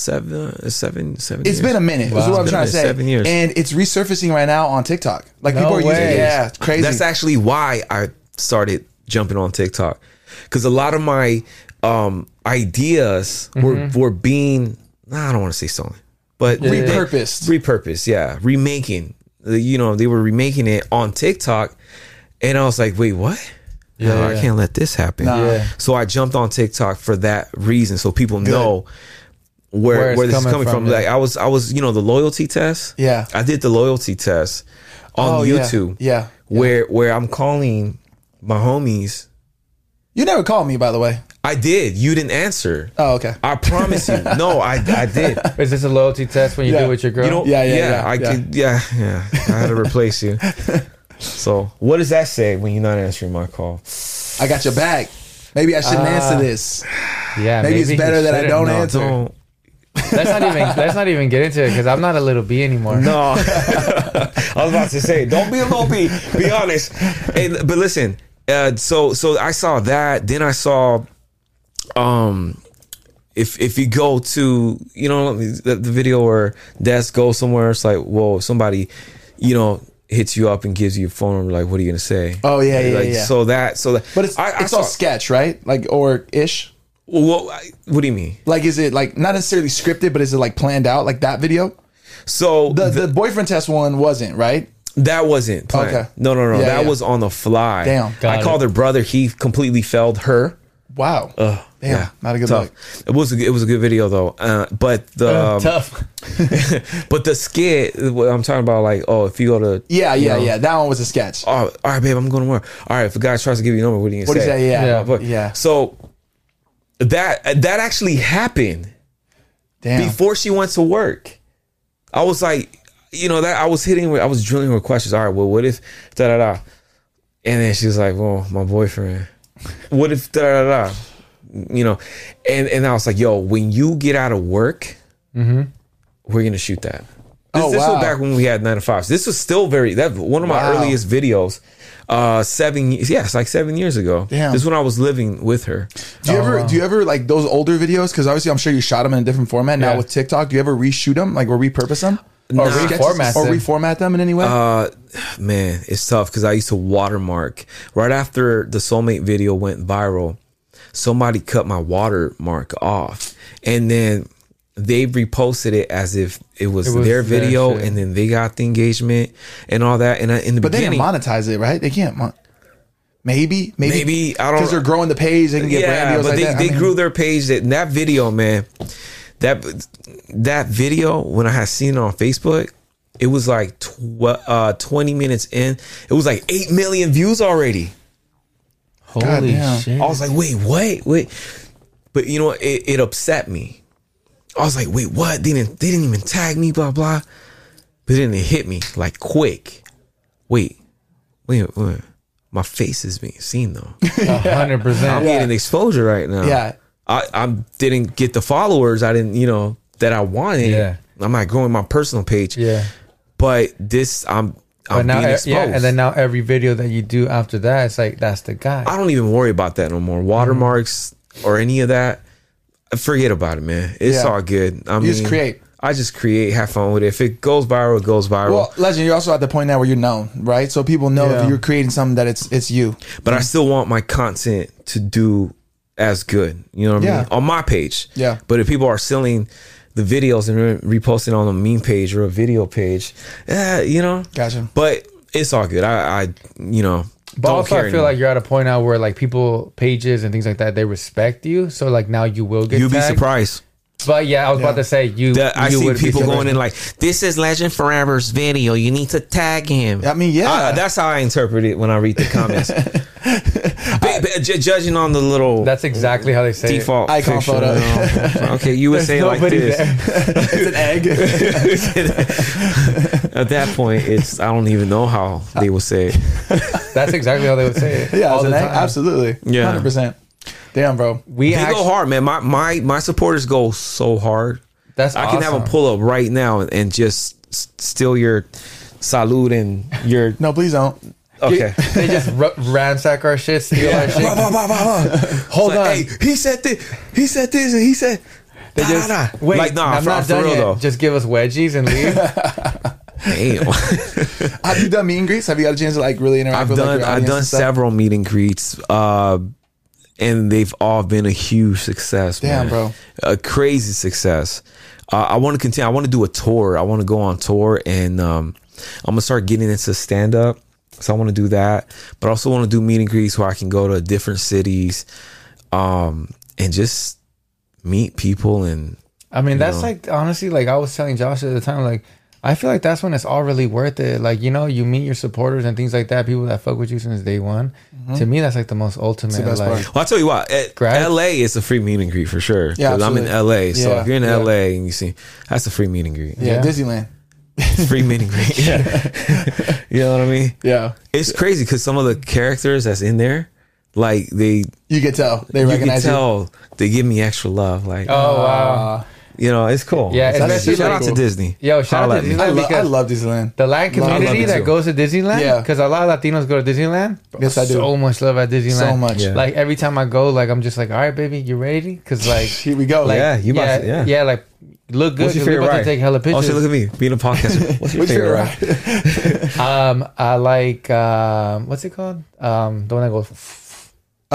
A: seven, seven, seven.
B: It's
A: years.
B: It's been a minute.
C: Wow.
B: Is what I'm trying to say.
A: seven years.
B: and it's resurfacing right now on TikTok. Like
C: No
B: people are using, it. yeah, it's crazy.
A: That's actually why I started jumping on TikTok because a lot of my um, ideas were
B: Mm-hmm.
A: were being I don't want to say stolen, but
C: Yeah.
B: Repurposed.
A: repurposed, yeah, remaking. Uh, You know, they were remaking it on TikTok, and I was like, wait, what?
C: Yeah,
A: No, I can't let this happen.
B: Nah.
C: Yeah.
A: So I jumped on TikTok for that reason, so people know where
C: Where it's
A: where this is
C: coming
A: coming from.
C: from.
A: Like I was, I was, you know, the loyalty test.
B: Yeah.
A: I did the loyalty test on
B: Oh, yeah.
A: YouTube.
B: Yeah.
A: where where I'm calling my homies.
B: You never called me, by the way.
A: I did. You didn't answer.
B: Oh, okay.
A: I promise you. No, I I did.
C: Is this a loyalty test when you
B: Yeah.
C: do it with your girl?
A: You know,
B: Yeah,
A: yeah,
B: yeah,
A: yeah.
B: yeah,
A: I
B: yeah.
A: could, yeah, yeah. I had to replace you. So, what does that say when you're not answering my call?
B: I got your back. Maybe I shouldn't
C: Ah.
B: answer this.
C: yeah.
B: Maybe it's better that I don't
C: No,
B: answer.
A: Don't.
C: Let's not even let's not even get into it because I'm not a little B anymore.
A: No, I was about to say, don't be a little B. Be honest. And but listen, uh, so so I saw that. Then I saw, um, if if you go to you know the, the video where Des goes somewhere, it's like whoa, somebody, you know. Hits you up and gives you a phone number. Like, what are you gonna say?
B: Oh, yeah, yeah,
A: like,
B: yeah.
A: So that, so that,
B: But it's
A: I, I
B: it's all sketch, right? Like or ish.
A: Well, what, what do you mean?
B: Like is it like not necessarily scripted, but is it like planned out? Like that video?
A: So
B: The
A: th-
B: the boyfriend test one wasn't, right?
A: that wasn't planned.
B: Okay.
A: No, no, no.
B: Yeah,
A: that
B: yeah.
A: was on the fly.
B: Damn.
C: Got
A: I called her brother. He completely failed her.
B: Wow.
A: Ugh,
B: Damn, not a good
A: tough.
B: look.
A: It was a, it was a good video though. Uh, but the um,
C: Tough.
A: but the skit. What I'm talking about, like, oh, if you go to
B: Yeah, yeah,
A: know,
B: yeah. That one was a sketch.
A: Oh, all right, babe, I'm going to work. All right, if a guy tries to give you a number, what do you gonna
B: What do you
A: say?
B: say? Yeah,
C: Yeah.
A: But-
B: yeah.
A: So that that actually happened
B: Damn.
A: before she went to work. I was like, you know, that I was hitting I was drilling her questions. All right, well, what if da da da? And then she was like, Well, my boyfriend. What if da da da? You know, and and I was like, Yo, when you get out of work, mm-hmm. we're gonna shoot that. This,
B: Oh,
A: this
B: wow.
A: was back when we had nine to fives. This was still very that one of my
B: Wow.
A: earliest videos. Uh, seven years, yeah, it's like seven years ago.
B: Damn.
A: This is when I was living with her.
B: Do you
C: Oh,
B: ever
C: wow.
B: do you ever like those older videos? Because obviously, I'm sure you shot them in a different format. Now
C: Yeah.
B: with TikTok, do you ever reshoot them, like or repurpose them, or
A: Nah.
C: Reformat
B: or
C: them.
B: reformat them in any way?
A: Uh, man, it's tough because I used to watermark right after the soulmate video went viral. Somebody cut my watermark off, and then they reposted it as if it was,
C: It was
A: their
C: their
A: video,
C: shit.
A: and then they got the engagement and all that. And in the
B: but they didn't monetize it, right? They can't. Mon- maybe, maybe,
A: Maybe, I don't-
B: because they're growing the page. They can get brand
A: yeah,
B: deals
A: but
B: like
A: they,
B: that. I mean,
A: grew their page. That that video, man, that that video when I had seen it on Facebook, it was like tw- uh, twenty minutes in, it was like eight million views already.
C: Holy shit.
A: I was like, wait, wait, wait. But you know, it, it upset me. I was like, wait, what? They didn't they didn't even tag me, blah blah. But then it hit me like quick. Wait, wait, wait. My face is being seen though.
C: A hundred
A: I'm.
B: Yeah.
A: getting exposure right now.
B: Yeah.
A: I, I didn't get the followers I didn't, you know, that I wanted.
C: Yeah.
A: I'm not growing my personal page.
C: Yeah.
A: But this I'm
C: But
A: I'm
C: now,
A: being exposed.
C: yeah, and then now every video that you do after that, it's like that's the guy.
A: I don't even worry about that no more. Watermarks or any of that. Forget about it, man. It's
B: Yeah.
A: all good. I
B: You
A: mean,
B: just create.
A: I just create, have fun with it. If it goes viral, it goes viral.
B: Well, legend, you're also at the point now where you're known, right? So people know
C: Yeah.
B: if you're creating something that it's it's you.
A: but I still want my content to do as good. You know what I mean? On my page.
B: Yeah.
A: But if people are selling the videos and re- reposting on a meme page or a video page. Yeah, you know.
B: Gotcha.
A: But it's all good. I, I you know,
C: But
A: don't
C: also, I feel
A: anymore.
C: like you're at a point now where like people pages and things like that they respect you. So like now you will get
A: you'd be
C: tagged.
A: surprised.
C: But yeah, I was about to say you.
A: That I
C: you
A: see
C: would
A: people going in like, "This is Legend Forever's video. You need to tag him."
B: I mean, yeah.
A: Uh, that's how I interpret it when I read the comments. Ba- ba- ju- judging on the little
C: That's exactly how they say it.
A: default
B: Icon
A: picture,
B: photo.
A: you. Okay, you would
C: There's
A: say like this.
C: there.
B: it's an egg.
A: At that point, it's I don't even know how they will say it.
C: That's exactly how they would say it.
B: yeah,
C: all
B: it's an
C: the
B: egg.
C: time.
B: Absolutely.
A: Yeah.
B: hundred percent. Damn, bro.
C: We
A: They
C: actually,
A: go hard, man. My my my supporters go so hard.
C: That's
A: I can have
C: awesome.
A: them pull up right now and, and just steal your salute and your
B: No, please don't.
A: okay.
C: They just r- ransack our shit, steal our shit.
A: Bah, bah, bah, bah, bah.
C: Hold
A: Like,
C: on.
A: Hey, he said this. He said this, and he said.
C: They just
A: da, da.
C: wait.
A: Like, nah,
C: I'm
A: for,
C: not
A: for
C: done
A: real
C: yet.
A: though.
C: Just give us wedgies and leave.
A: Damn.
B: Have you done meet and greets? Have you got a chance to like really interact
A: I've
B: with like,
A: done
B: your
A: I've done several meet and greets, uh, and they've all been a huge success.
B: Damn,
A: man.
B: bro.
A: a crazy success. Uh, I want to continue. I want to do a tour. I want to go on tour, and um, I'm gonna start getting into stand up. So I want to do that, but I also want to do meet and greets where I can go to different cities, um, and just meet people and
C: I mean, that's
A: know.
C: like honestly, like I was telling Josh at the time, like I feel like that's when it's all really worth it. Like you know, you meet your supporters and things like that, people that fuck with you since day one. To me, that's like the most ultimate.
B: Mm-hmm.
C: like.
A: Well, I'll tell you what, at
C: Grat-
A: LA is a free meet and greet for sure.
B: Yeah.
A: I'm in LA. So
B: Yeah,
A: if you're in
B: yeah.
A: LA and you see, that's a free meet and greet.
B: Yeah,
C: Yeah.
B: Disneyland.
A: Free meet and greet. Yeah. you know what I mean?
B: Yeah,
A: It's crazy because some of the characters that's in there, like they,
B: you can tell they recognize
A: you can
B: recognize you.
A: tell they give me extra love. Like,
C: Oh wow.
B: Uh,
A: you know, it's cool.
C: Yeah,
A: It's-
C: especially
A: shout
C: like-
A: out to Disney.
C: Yo, shout
A: Holla
C: out to
A: me.
C: Disney.
B: I, lo- I love Disneyland.
C: The Latin community that goes to Disneyland,
B: Yeah.
C: because a lot of Latinos go to Disneyland.
B: Yes, I do.
C: So much love at Disneyland.
B: So much.
A: Yeah.
C: Like every time I go, like I'm just like, all right, baby, you ready? Because like,
B: Here we go.
C: like
A: Yeah, you about
C: yeah,
A: to- yeah.
C: yeah, like look good.
A: What's your
C: 'cause we
A: favorite
C: about
A: ride?
C: to take hella
A: Oh,
C: pictures.
A: shit, look at me being a podcaster. What's your
B: What's
A: favorite
B: your
A: ride?
B: ride?
C: Um, I like um, what's it called? Um, the one that goes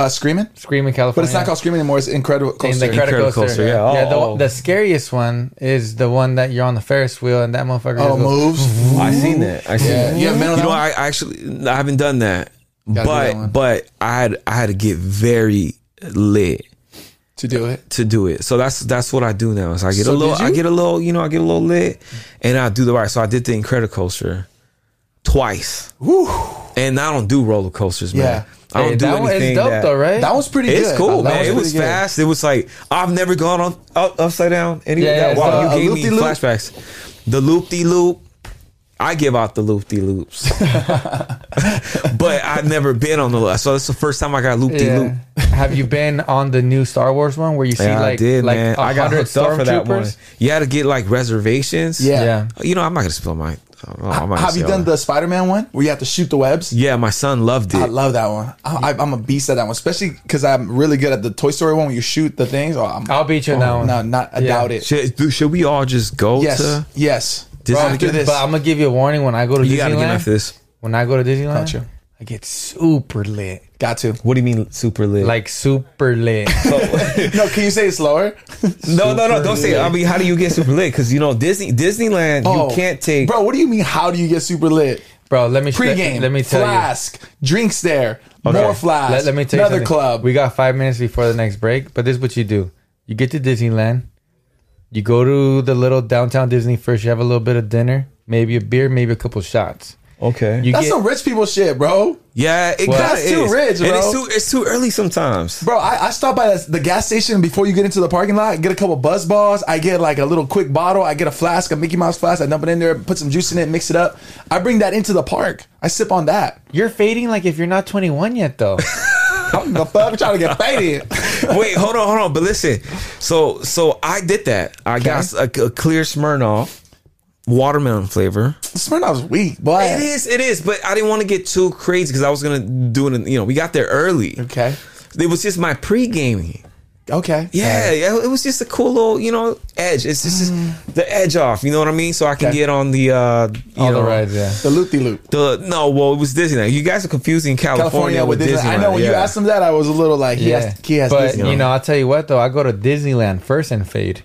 B: Uh, Screaming,
C: Screaming California.
B: but it's not called Screaming anymore. It's Incredible
C: In
B: Coaster.
C: the credit
A: Incredicoaster,
C: coaster.
A: yeah.
C: yeah.
A: Oh, oh.
C: The, the scariest one is the one that you're on the Ferris wheel and that motherfucker.
B: oh,
C: just goes-
B: moves.
A: I seen that. I seen
B: Yeah,
A: that.
B: you haven't been on
A: You know,
B: one?
A: I actually I haven't done that,
B: Gotta do that one.
A: but but I had I had to get very lit
B: to do it.
A: to do it. So that's that's what I do now. Is I get
B: So
A: a little,
B: did you?
A: I get a little, you know, I get a little lit, and I do the right. So I did the Incredicoaster twice,
B: Woo.
A: and I don't do roller coasters, man.
B: Yeah.
A: I don't
C: Hey,
A: do
C: that one
A: anything
C: is dope
A: that,
C: though, right?
B: That was pretty good.
A: It's
B: good.
A: cool,
B: That
A: man. It was
B: pretty good.
A: fast. It was like I've never gone on up, upside down. Any
C: Yeah,
A: that,
C: yeah,
A: wow,
C: so
A: you
B: a
A: gave me
B: loop-de-loop?
A: flashbacks. The loop de loop. I give out the loop de loops, but I've never been on the loop. So it's the first time I got loop de loop.
C: Have you been on the new Star Wars one where you see
A: Yeah,
C: like
A: I did,
C: like
A: man. I got
C: 100
A: hooked up for that one.
C: stormtroopers?
A: You had to get like reservations.
B: Yeah.
C: Yeah.
A: You know, I'm not gonna spill my. Oh,
B: Have you done
A: all
B: the Spider-Man one where you have to shoot the webs?
A: Yeah, my son loved it.
B: I love that one. I, I'm a beast at that one, especially because I'm really good at the Toy Story one where you shoot the things. Oh, I'm,
C: I'll beat you in that oh, one.
B: no, not I
C: Yeah.
B: doubt it.
A: Should, should we all just go
B: Yes,
A: to?
B: yes.
A: Disney
B: Bro, after this,
C: But I'm gonna give you a warning when I go to
A: You gotta get
C: Disneyland.
A: after this.
C: When I go to Disneyland,
B: Gotcha.
C: I get super lit.
B: got to.
A: What do you mean super lit?
C: Like super lit. Oh.
B: No, can you say it slower?
A: no, no, no! Don't say. It. I mean, how do you get super lit? Because you know Disney, Disneyland,
B: Oh,
A: you can't take.
B: Bro, what do you mean? How do you get super lit?
C: Bro, let me
B: Pre-game,
C: Let me tell
B: flask, drinks there,
A: Okay.
B: more
C: you.
B: flask.
C: Let, let me tell you
B: another club.
C: We got five minutes before the next break, but this is what you do: you get to Disneyland, you go to the little downtown Disney first. You have a little bit of dinner, maybe a beer, maybe a couple shots.
A: Okay.
C: You
B: That's
C: get
B: some rich people shit, bro.
A: yeah, it
C: Well,
A: kind of
B: that's too
A: is.
B: rich,
A: and it's too it's too early sometimes.
B: Bro, I, I stop by the, the gas station before you get into the parking lot, get a couple buzz balls. I get like a little quick bottle. I get a flask, a Mickey Mouse flask. I dump it in there, put some juice in it, mix it up. I bring that into the park. I sip on that.
C: you're fading like if you're not 21 yet, though.
B: I'm the fuck I'm trying to get faded.
A: Wait, hold on, hold on. But listen, so so I did that. I got a, a clear Smirnoff, watermelon flavor.
B: Smirnoff's weak, boy.
A: It is, it is. But I didn't want to get too crazy because I was gonna do it. in- You know, we got there early.
B: Okay.
A: It was just my pre-gaming.
B: Okay.
A: Yeah, yeah, it was just a cool little, you know, edge. It's just the edge off. You know what I mean? So I can
B: Okay.
A: get on the, uh, you
C: All
A: know,
C: the rides, yeah.
B: The loop de loop.
A: The no, well, it was Disneyland. You guys are confusing California,
B: California
A: with
B: with
A: Disneyland.
B: I know when you asked him that, I was a little like, he has, he has
C: but
B: Disney.
C: you know, I'll tell you what though, I go to Disneyland first and fade.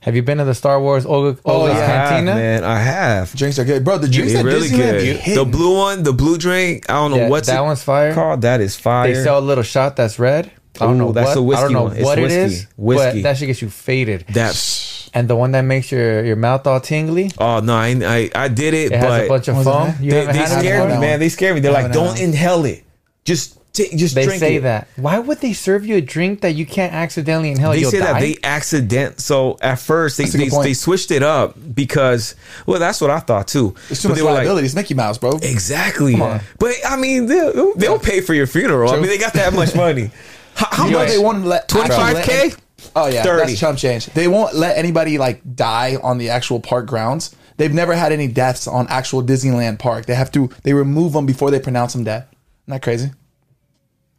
C: Have you been to the Star Wars Oga,
B: Oh,
C: Oga's
B: yeah.
A: I have,
C: Cantina?
A: man. I have.
B: Drinks are good, bro. The drinks
A: It's
B: at
A: really
B: Disneyland be
A: good. The
B: hitting.
A: blue one, the blue drink. I don't know
C: Yeah,
A: what's
C: that
A: it
C: one's fire.
A: called. That is fire.
C: They sell a little shot that's red. I don't
A: Ooh,
C: know
A: that's
C: what.
A: a whiskey
C: I don't know
A: one. It's
C: what
A: whiskey.
C: it is.
A: Whiskey.
C: But that should get you faded.
A: that.
C: And the one that makes your, your mouth all tingly.
A: Oh no, I I, I did it,
C: It has
A: but
C: a bunch of
B: What was
C: foam.
B: that?
C: You
A: they,
C: haven't
A: they
C: had it
A: scared
C: before?
A: me, man. They scared me. They're
B: I
A: like,
B: haven't
A: don't
B: had
A: inhale it. Just t- just
C: They
A: drink
C: say
A: it.
C: that. Why would they serve you a drink that you can't accidentally inhale?
A: They
C: You'll
A: say that they accident. So at first they they, they switched it up because well that's what I thought too.
B: It's too
A: But
B: much
A: they were like,
B: liability. it's Mickey Mouse, bro.
A: Exactly. But I mean, they'll, they'll pay for your funeral. I mean, they got that much money. How, how
B: You know
A: much?
B: they won't let
A: 25K?
B: Oh yeah,
A: 30.
B: that's chump change. They won't let anybody like die on the actual park grounds. They've never had any deaths on actual Disneyland park. They have to they remove them before they pronounce them dead. Isn't that crazy?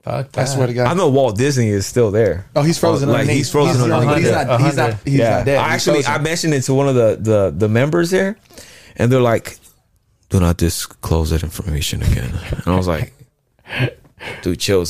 C: Fuck
B: I
C: that.
B: swear to God.
A: I know Walt Disney is still there.
B: oh, he's frozen.
A: Like
B: underneath.
A: he's frozen
B: He's,
A: underneath.
B: but he's not. He's not.
C: 100.
B: He's not dead.
A: I
B: He's
A: actually I
B: frozen.
A: mentioned it to one of the the the members there, and they're like, "Do not disclose that information again." And I was like, "Dude, chill.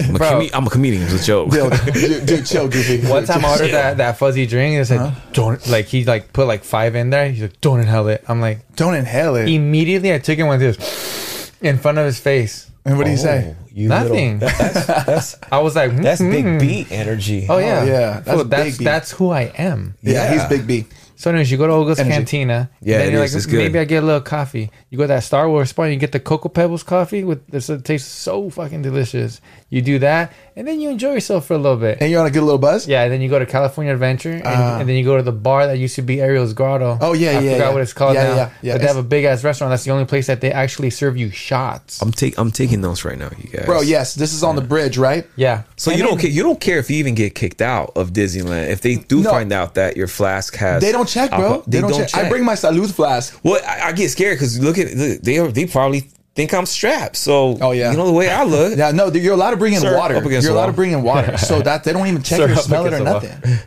A: I'm a,
C: Bro.
A: comed- I'm a comedian. It's a joke."
B: Dude, dude, dude, chill, goofy.
C: One time I ordered that, that fuzzy drink and it said, don't, like, he like put like five in there. He's like, don't inhale it. I'm like,
B: Don't inhale it.
C: immediately I took it with this in front of his face.
B: And what do you say?
A: Oh, you
C: Nothing.
A: little- that's that's
C: I was like,
A: that's
C: "Hmm."
A: big beat energy.
C: Oh yeah,
B: yeah, that's
C: Fool, that's that's who I am.
B: Yeah,
A: Yeah.
B: he's big B.
C: So anyways, you go to Oga's
B: Energy.
C: Cantina.
A: Yeah,
C: then
A: it
C: you're
A: is.
C: like,
A: It's good.
C: maybe I get a little coffee. You go to that Star Wars spot, and you get the Cocoa Pebbles coffee with this. It tastes so fucking delicious. You do that, and then you enjoy yourself for a little bit.
B: And you're on a good little buzz.
C: Yeah, and then you go to California Adventure, and,
B: Ah.
C: and then you go to the bar that used to be Ariel's Grotto.
B: Oh, yeah,
C: I
B: yeah,
C: forgot
B: yeah.
C: what it's called
B: Yeah,
C: now.
B: yeah, yeah.
C: But they have a big ass restaurant. That's the only place that they actually serve you shots.
A: I'm take I'm taking notes right now, you guys.
B: Bro, yes, this is on the bridge, right?
C: yeah.
A: So
C: And
A: you don't
C: then-
A: care, you don't care if you even get kicked out of Disneyland if they do
B: No.
A: find out that your flask has.
B: They don't check, bro.
A: alcohol.
B: They, don't, check. I bring my salute flask.
A: Well, I, I get scared because look at look, they are, they probably think I'm strapped. So
B: Oh, yeah.
A: you know the way I look.
B: Yeah, no, you're allowed to bring in
A: Sir,
B: water.
A: up
B: You're allowed
A: wall.
B: to bring in water, so that they don't even check
C: Sir,
B: or smell it or nothing.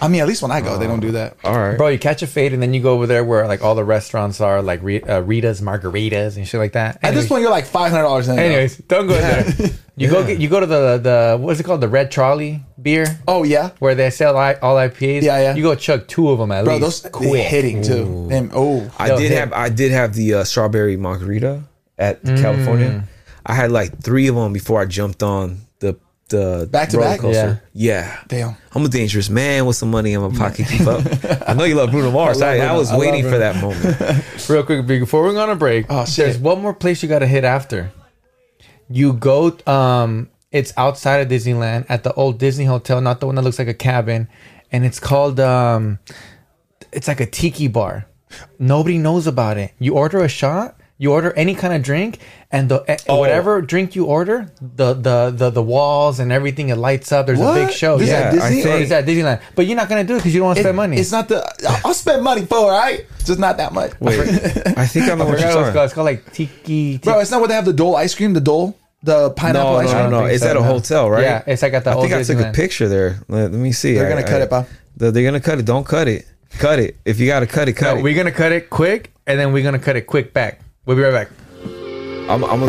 B: I mean, at least when I go, they don't do that.
A: All right,
C: Bro, you catch a fade and then you go over there where like all the restaurants are, like uh, Rita's, Margaritas, and shit like that.
B: At this point, you're like five hundred dollars in.
C: anyways, don't go there. You go get, you go to the the what's it called the Red Trolley beer
B: Oh yeah,
C: where they sell all IPAs.
B: Yeah, yeah.
C: You go chug two of them at
B: bro, those
C: least.
B: they hitting too. Them, oh,
A: I
C: They'll
A: did
C: hit.
A: have I did have the uh, strawberry margarita at
B: Mm.
A: California. I had like three of them before I jumped on the the
B: Back to
A: roller
B: back?
A: coaster. Yeah.
B: Damn.
A: I'm a dangerous man with some money in my pocket. Keep up. I know you love Bruno Mars.
B: I
A: I,
B: love
A: I, was
B: I
A: waiting for that moment.
C: Real quick before we go on a break.
B: Oh, shit.
C: There's one more place you got to hit after. You go. Um, it's outside of Disneyland at the old Disney Hotel, not the one that looks like a cabin, and it's called. Um, it's like a tiki bar. Nobody knows about it. You order a shot. You order any kind of drink, and the eh,
B: Oh.
C: whatever drink you order, the, the the the walls and everything it lights up. There's
B: What?
C: a big show.
B: This is
C: yeah,
B: at Disney?
A: I think-
C: it's at Disneyland, but you're not gonna do it because you don't want to spend money.
B: It's not the. I'll spend money for it, right? Just not that much.
A: Wait, I think I know
C: I
A: what
C: forgot what it's
A: you're talking
C: called. It's called like tiki.
B: Bro, it's not what they have the Dole ice cream. The Dole, the pineapple
A: No,
B: ice cream.
A: no, no.
C: think
A: It's
C: so,
A: at a
C: no.
A: hotel, right?
C: Yeah, it's like at the
A: I think I took a picture there. Let, let me see.
B: They're
A: I-
B: gonna cut
A: I-
B: it, pa.
A: They're they're gonna cut it. Don't cut it. Cut it. If you gotta cut it, cut
C: No,
A: it.
C: we're gonna cut it quick, and then we're gonna cut it quick back. We'll be right back.
A: I'm, I'm a,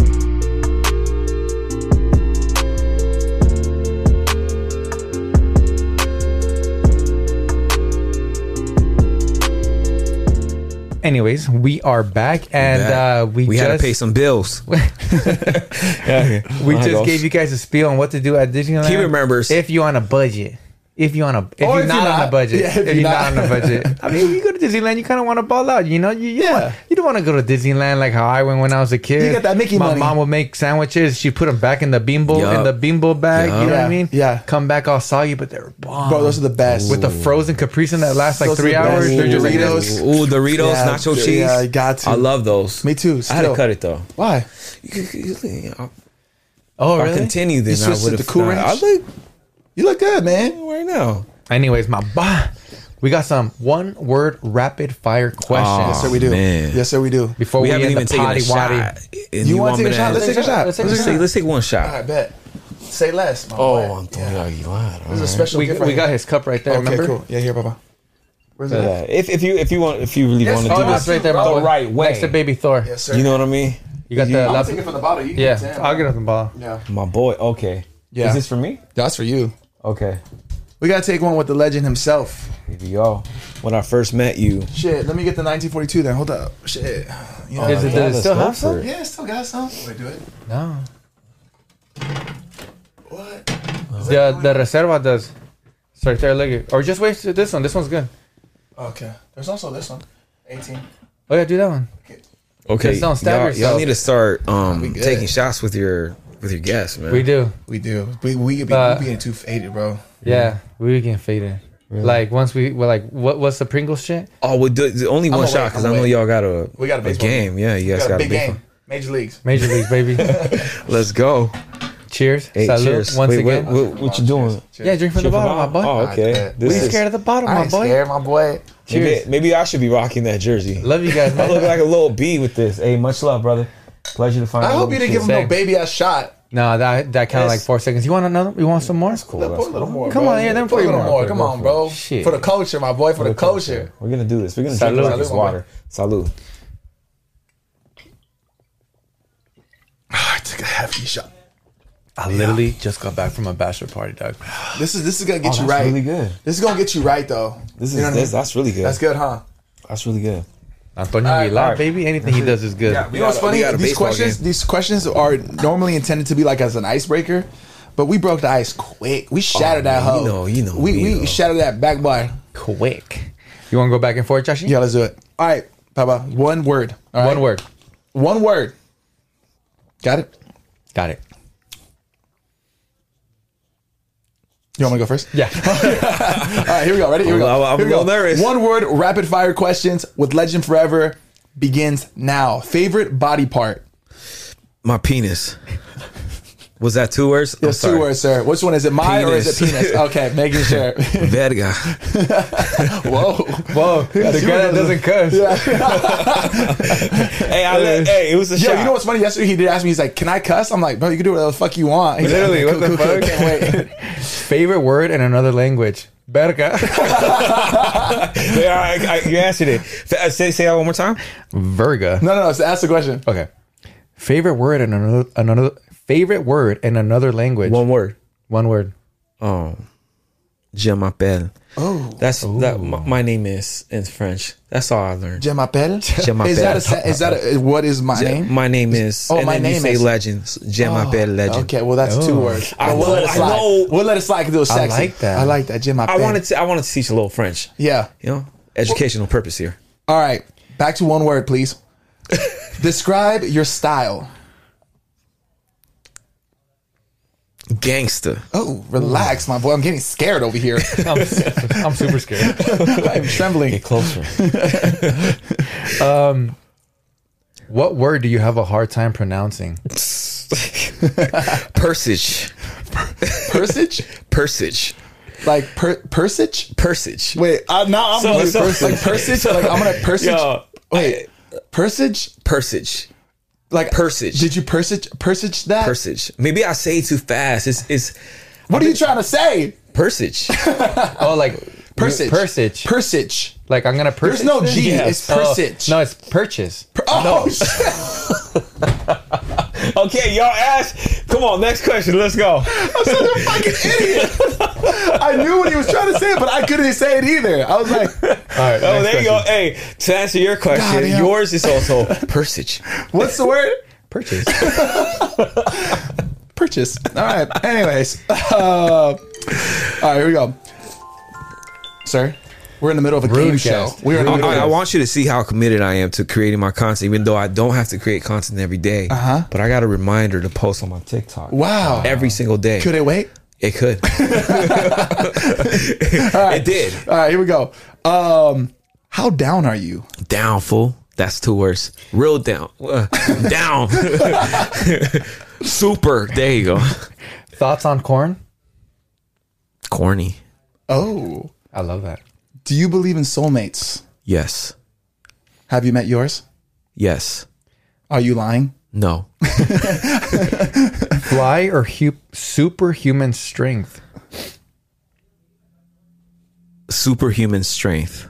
C: Anyways, we are back, and
A: back.
C: uh, we,
A: we
C: just
A: had to pay some bills.
C: we just gave you guys a spiel on what to do at Disneyland.
A: He remembers.
C: if you're on a budget. If you're on a if, you're,
B: if
C: not,
B: you're
C: on a budget,
B: Yeah, if
C: if,
B: you're
C: you're not,
B: not.
C: on a budget, I mean, you go to Disneyland, you kind of want to ball out, you know. You, you
B: Yeah.
C: don't want, you don't want to go to Disneyland like how I went when I was a kid.
B: You got that Mickey
C: My
B: money.
C: mom would make sandwiches. She put them back in the bean bowl in the bean bowl bag. You know what I mean?
B: yeah.
C: Come back all soggy, but they're bomb.
B: Bro, those are the best.
C: with the frozen Capri Sun that lasts like
B: Those are
C: three
B: the
C: hours.
B: Ooh,
C: They're just like
B: Doritos.
A: Ooh, Doritos,
B: Yeah,
A: nacho
B: yeah. I got to.
A: I love those.
B: Me too,
A: I had to
B: still.
A: cut it though.
B: Why?
A: I'll
C: oh,
A: I'll
C: really?
A: continue then.
B: You
A: I
B: switched
A: would
B: to
A: have.
B: the Cool Ranch?
A: I look
B: You look good, man.
A: right now.
C: Anyways, my bah, we got some one word rapid fire questions.
B: Yes, sir, we do.
A: man.
B: Yes, sir, we do.
C: Before
A: we
C: we,
A: haven't even
C: the
A: taken
C: potty
A: a shot.
C: waddy.
A: And
B: You want to take a shot? Let's take a shot.
C: Let's take a
B: Let's
A: Let's take, let's take one shot.
B: I bet. Say less. My
A: Oh,
B: boy.
A: Antonio
B: Yeah.
A: Aguilar.
B: This is a special
C: We,
B: gift.
C: we
B: right
C: got
B: here.
C: his cup right there.
B: Okay,
C: remember?
B: cool. Yeah, here, Papa. Where's it?
A: Yeah.
B: at?
A: If if you if you want if you really
B: Yes,
A: want to
B: oh,
A: do
B: that's
C: that's
A: this
C: right there, my
A: the
C: boy.
A: right way,
C: Next to Baby Thor.
B: Yes, sir.
A: you know what I mean?
C: You got
A: You-
C: the
B: I'm
C: lap-
B: gonna take it from the bottle. You can
C: Yeah. I'll get up the ball.
B: Yeah.
A: My boy. Okay.
B: Yeah.
A: Is this for me?
B: That's for you.
A: Okay.
B: We gotta take one with the legend himself.
A: Here we go. When I first met you,
B: Shit, let me get the 1942 then. Hold up. Shit. You know,
C: Is it,
A: yeah,
C: does it still
A: go
C: have
A: for
C: some?
A: it.
B: yeah, still got some. Wait, do it.
C: No.
B: What?
C: The the reserva does. It's right there. Look it. Or just wait to this one. This one's good.
B: Okay. There's also this one. 18.
C: Oh yeah, do that one.
A: okay,
C: Just don't stab
A: y'all,
C: yourself.
A: y'all need to start um, taking shots with your with your guests, man.
C: We do.
B: We do. We we be,
C: Uh,
B: we being too faded, bro.
C: Yeah, we can fade it. Like once we we're like, what what's the Pringles shit?
A: Oh, we'll do the only one
B: gonna
A: shot because
B: I'm
A: know y'all got a
B: We got a
A: a
B: baseball
A: game. Yeah, you guys
B: Got a big
A: big
B: game. Major leagues.
C: Major leagues, baby.
A: Let's go.
C: cheers.
A: Hey,
C: Salud.
A: cheers.
C: Once
A: Wait,
C: again.
A: What, what, what you doing?
C: Yeah, drink from the bottom, my boy.
A: Oh, okay.
B: I bet.
A: This
C: we
A: is-
C: scared of the bottom, my
B: ain't
C: boy.
B: scared, my boy.
C: Cheers.
A: Maybe, maybe I should be rocking that jersey.
C: Love you guys,
A: I look like a little bee with this. Hey, much love, brother. Pleasure to find.
B: I hope you didn't give him no
C: Same.
B: baby ass shot.
C: no, that that counted like
B: Yes.
C: four seconds. You want another? You want some more?
A: Cool.
B: Let-
A: that's
B: Put a little more.
C: Come
B: bro.
C: on, yeah, then
B: put a little
C: more.
B: Come
A: go
B: on,
A: for
B: bro.
C: Shit.
B: For the culture, my boy. For the culture.
A: We're gonna do this. We're gonna
C: Salud.
A: drink like this
B: Salud,
A: water. Salud.
B: I took a hefty shot.
C: I literally just got back from a bachelor party, dog.
B: This is this is gonna get
A: Oh,
B: you
A: that's
B: right.
A: really good.
B: This is gonna get you right though.
A: This is
B: You know what I
A: this,
B: mean?
A: that's really good.
B: That's good, huh?
A: That's really good.
C: Antonio
B: Alright,
C: Aguilar,
A: alright.
C: baby. Anything he does is good.
A: Yeah,
B: You know what's
A: got a- we
B: funny? These questions,
A: game.
B: these questions are normally intended to be like as an icebreaker, but we broke the ice quick. We oh, shattered that
A: man,
B: hoe.
A: you know, you know
B: We we
A: though.
B: shattered that back bar.
C: Quick. You want to go back and forth, Joshi?
B: Yeah, let's do it. All right, Papa. One word. All right?
C: One word.
B: One word. Got it.
C: Got it.
B: You want me to go first?
C: Yeah.
B: All right, here we go. Ready? Here we go.
A: I'm-
B: Here we
A: a little nervous.
B: One word, rapid fire questions with Legend Forever begins now. Favorite body part?
A: My penis. Was that two words? I'm
B: Yes, two
A: sorry.
B: words, sir. Which one is it? Mine or is it
A: Penis.
B: penis? Okay, making sure.
A: Verga.
B: Whoa.
C: Whoa. the guy that doesn't cuss.
A: hey, I let, hey, it was a
B: Yo,
A: shot.
B: you know what's funny? Yesterday he did ask me, he's like, Can I cuss? I'm like, bro, you can do whatever the fuck you want. He's
C: Literally,
B: like,
C: what the fuck?
B: Can't wait.
C: Favorite word in another language. Verga.
A: Yeah, I, I, you answered it. Say, say that one more time.
C: Verga.
B: No, no, no. So ask the question.
C: Okay. Favorite word in another another favorite word in another language.
A: One word.
C: One word.
A: Um, oh, je m'appelle.
B: Oh.
A: That's that. My, my name is in French. That's all I learned.
B: Je m'appelle?
A: Je m'appelle.
B: Is that a, is that a, what is my name?
A: My name is.
B: Oh,
A: and
B: my
A: then you
B: name
A: say
B: is-
A: legends. Je m'appelle oh, legend.
B: Okay, well that's two
C: oh.
B: words.
A: I
B: But we'll
A: know,
B: let it
A: I know.
B: We'll let it slide because it was
C: I like that.
B: I like that. Je
A: I wanted to. I wanted to teach a little French.
B: Yeah.
A: You know, educational purpose here.
B: All right. Back to one word, please. Describe your style.
A: Gangster.
B: Oh, relax, my boy. I'm getting scared over here.
C: I'm, I'm super scared.
B: I'm trembling.
A: Get closer.
C: Um, what word do you have a hard time pronouncing?
A: Persage.
B: Persage?
A: Persage.
B: Like per- persage?
A: Persage.
B: Wait, uh, now I'm
A: So-
B: like,
A: so-
B: persage. like persage. Like I'm gonna persage.
A: Yo,
B: Wait, persage?
A: Persage.
B: Like
A: Persage.
B: Did you persage? Persage that?
A: Persage. Maybe I say too fast. It's it's
B: what are you trying to say?
A: Persage.
C: Oh, like
B: Persage.
C: Persage.
B: Persage.
C: like I'm gonna purchase.
B: There's no? G, it's oh, persage.
C: no, it's purchase.
B: Oh, shit.
A: okay, y'all ask. Come on, next question. Let's go.
B: I'm such a fucking idiot. I knew what he was trying to say, but I couldn't say it either. I was like,
C: All right.
A: Oh,
C: next
A: there you go. Hey, to answer your question,
B: Goddamn.
A: yours is also Persage.
B: what's the word?
C: Purchase.
B: Purchase. All right. Anyways. Uh, all right, here we go. Sir, we're in the middle of a game show. We're
A: I, I want you to see how committed I am to creating my content, even though I don't have to create content every day.
B: Uh-huh.
A: But I got a reminder to post on my TikTok.
B: Wow.
A: Every single day.
B: Could it wait?
A: It could. It did.
B: All right, here we go. Um, how down are you?
A: Down, fool. That's two words. Real down. Uh, down. Super. There you go.
C: Thoughts on corn?
A: Corny.
B: Oh,
C: I love that.
B: Do you believe in soulmates?
A: Yes.
B: Have you met yours?
A: Yes.
B: Are you lying?
A: No.
C: Fly or hu- superhuman strength?
A: Superhuman strength.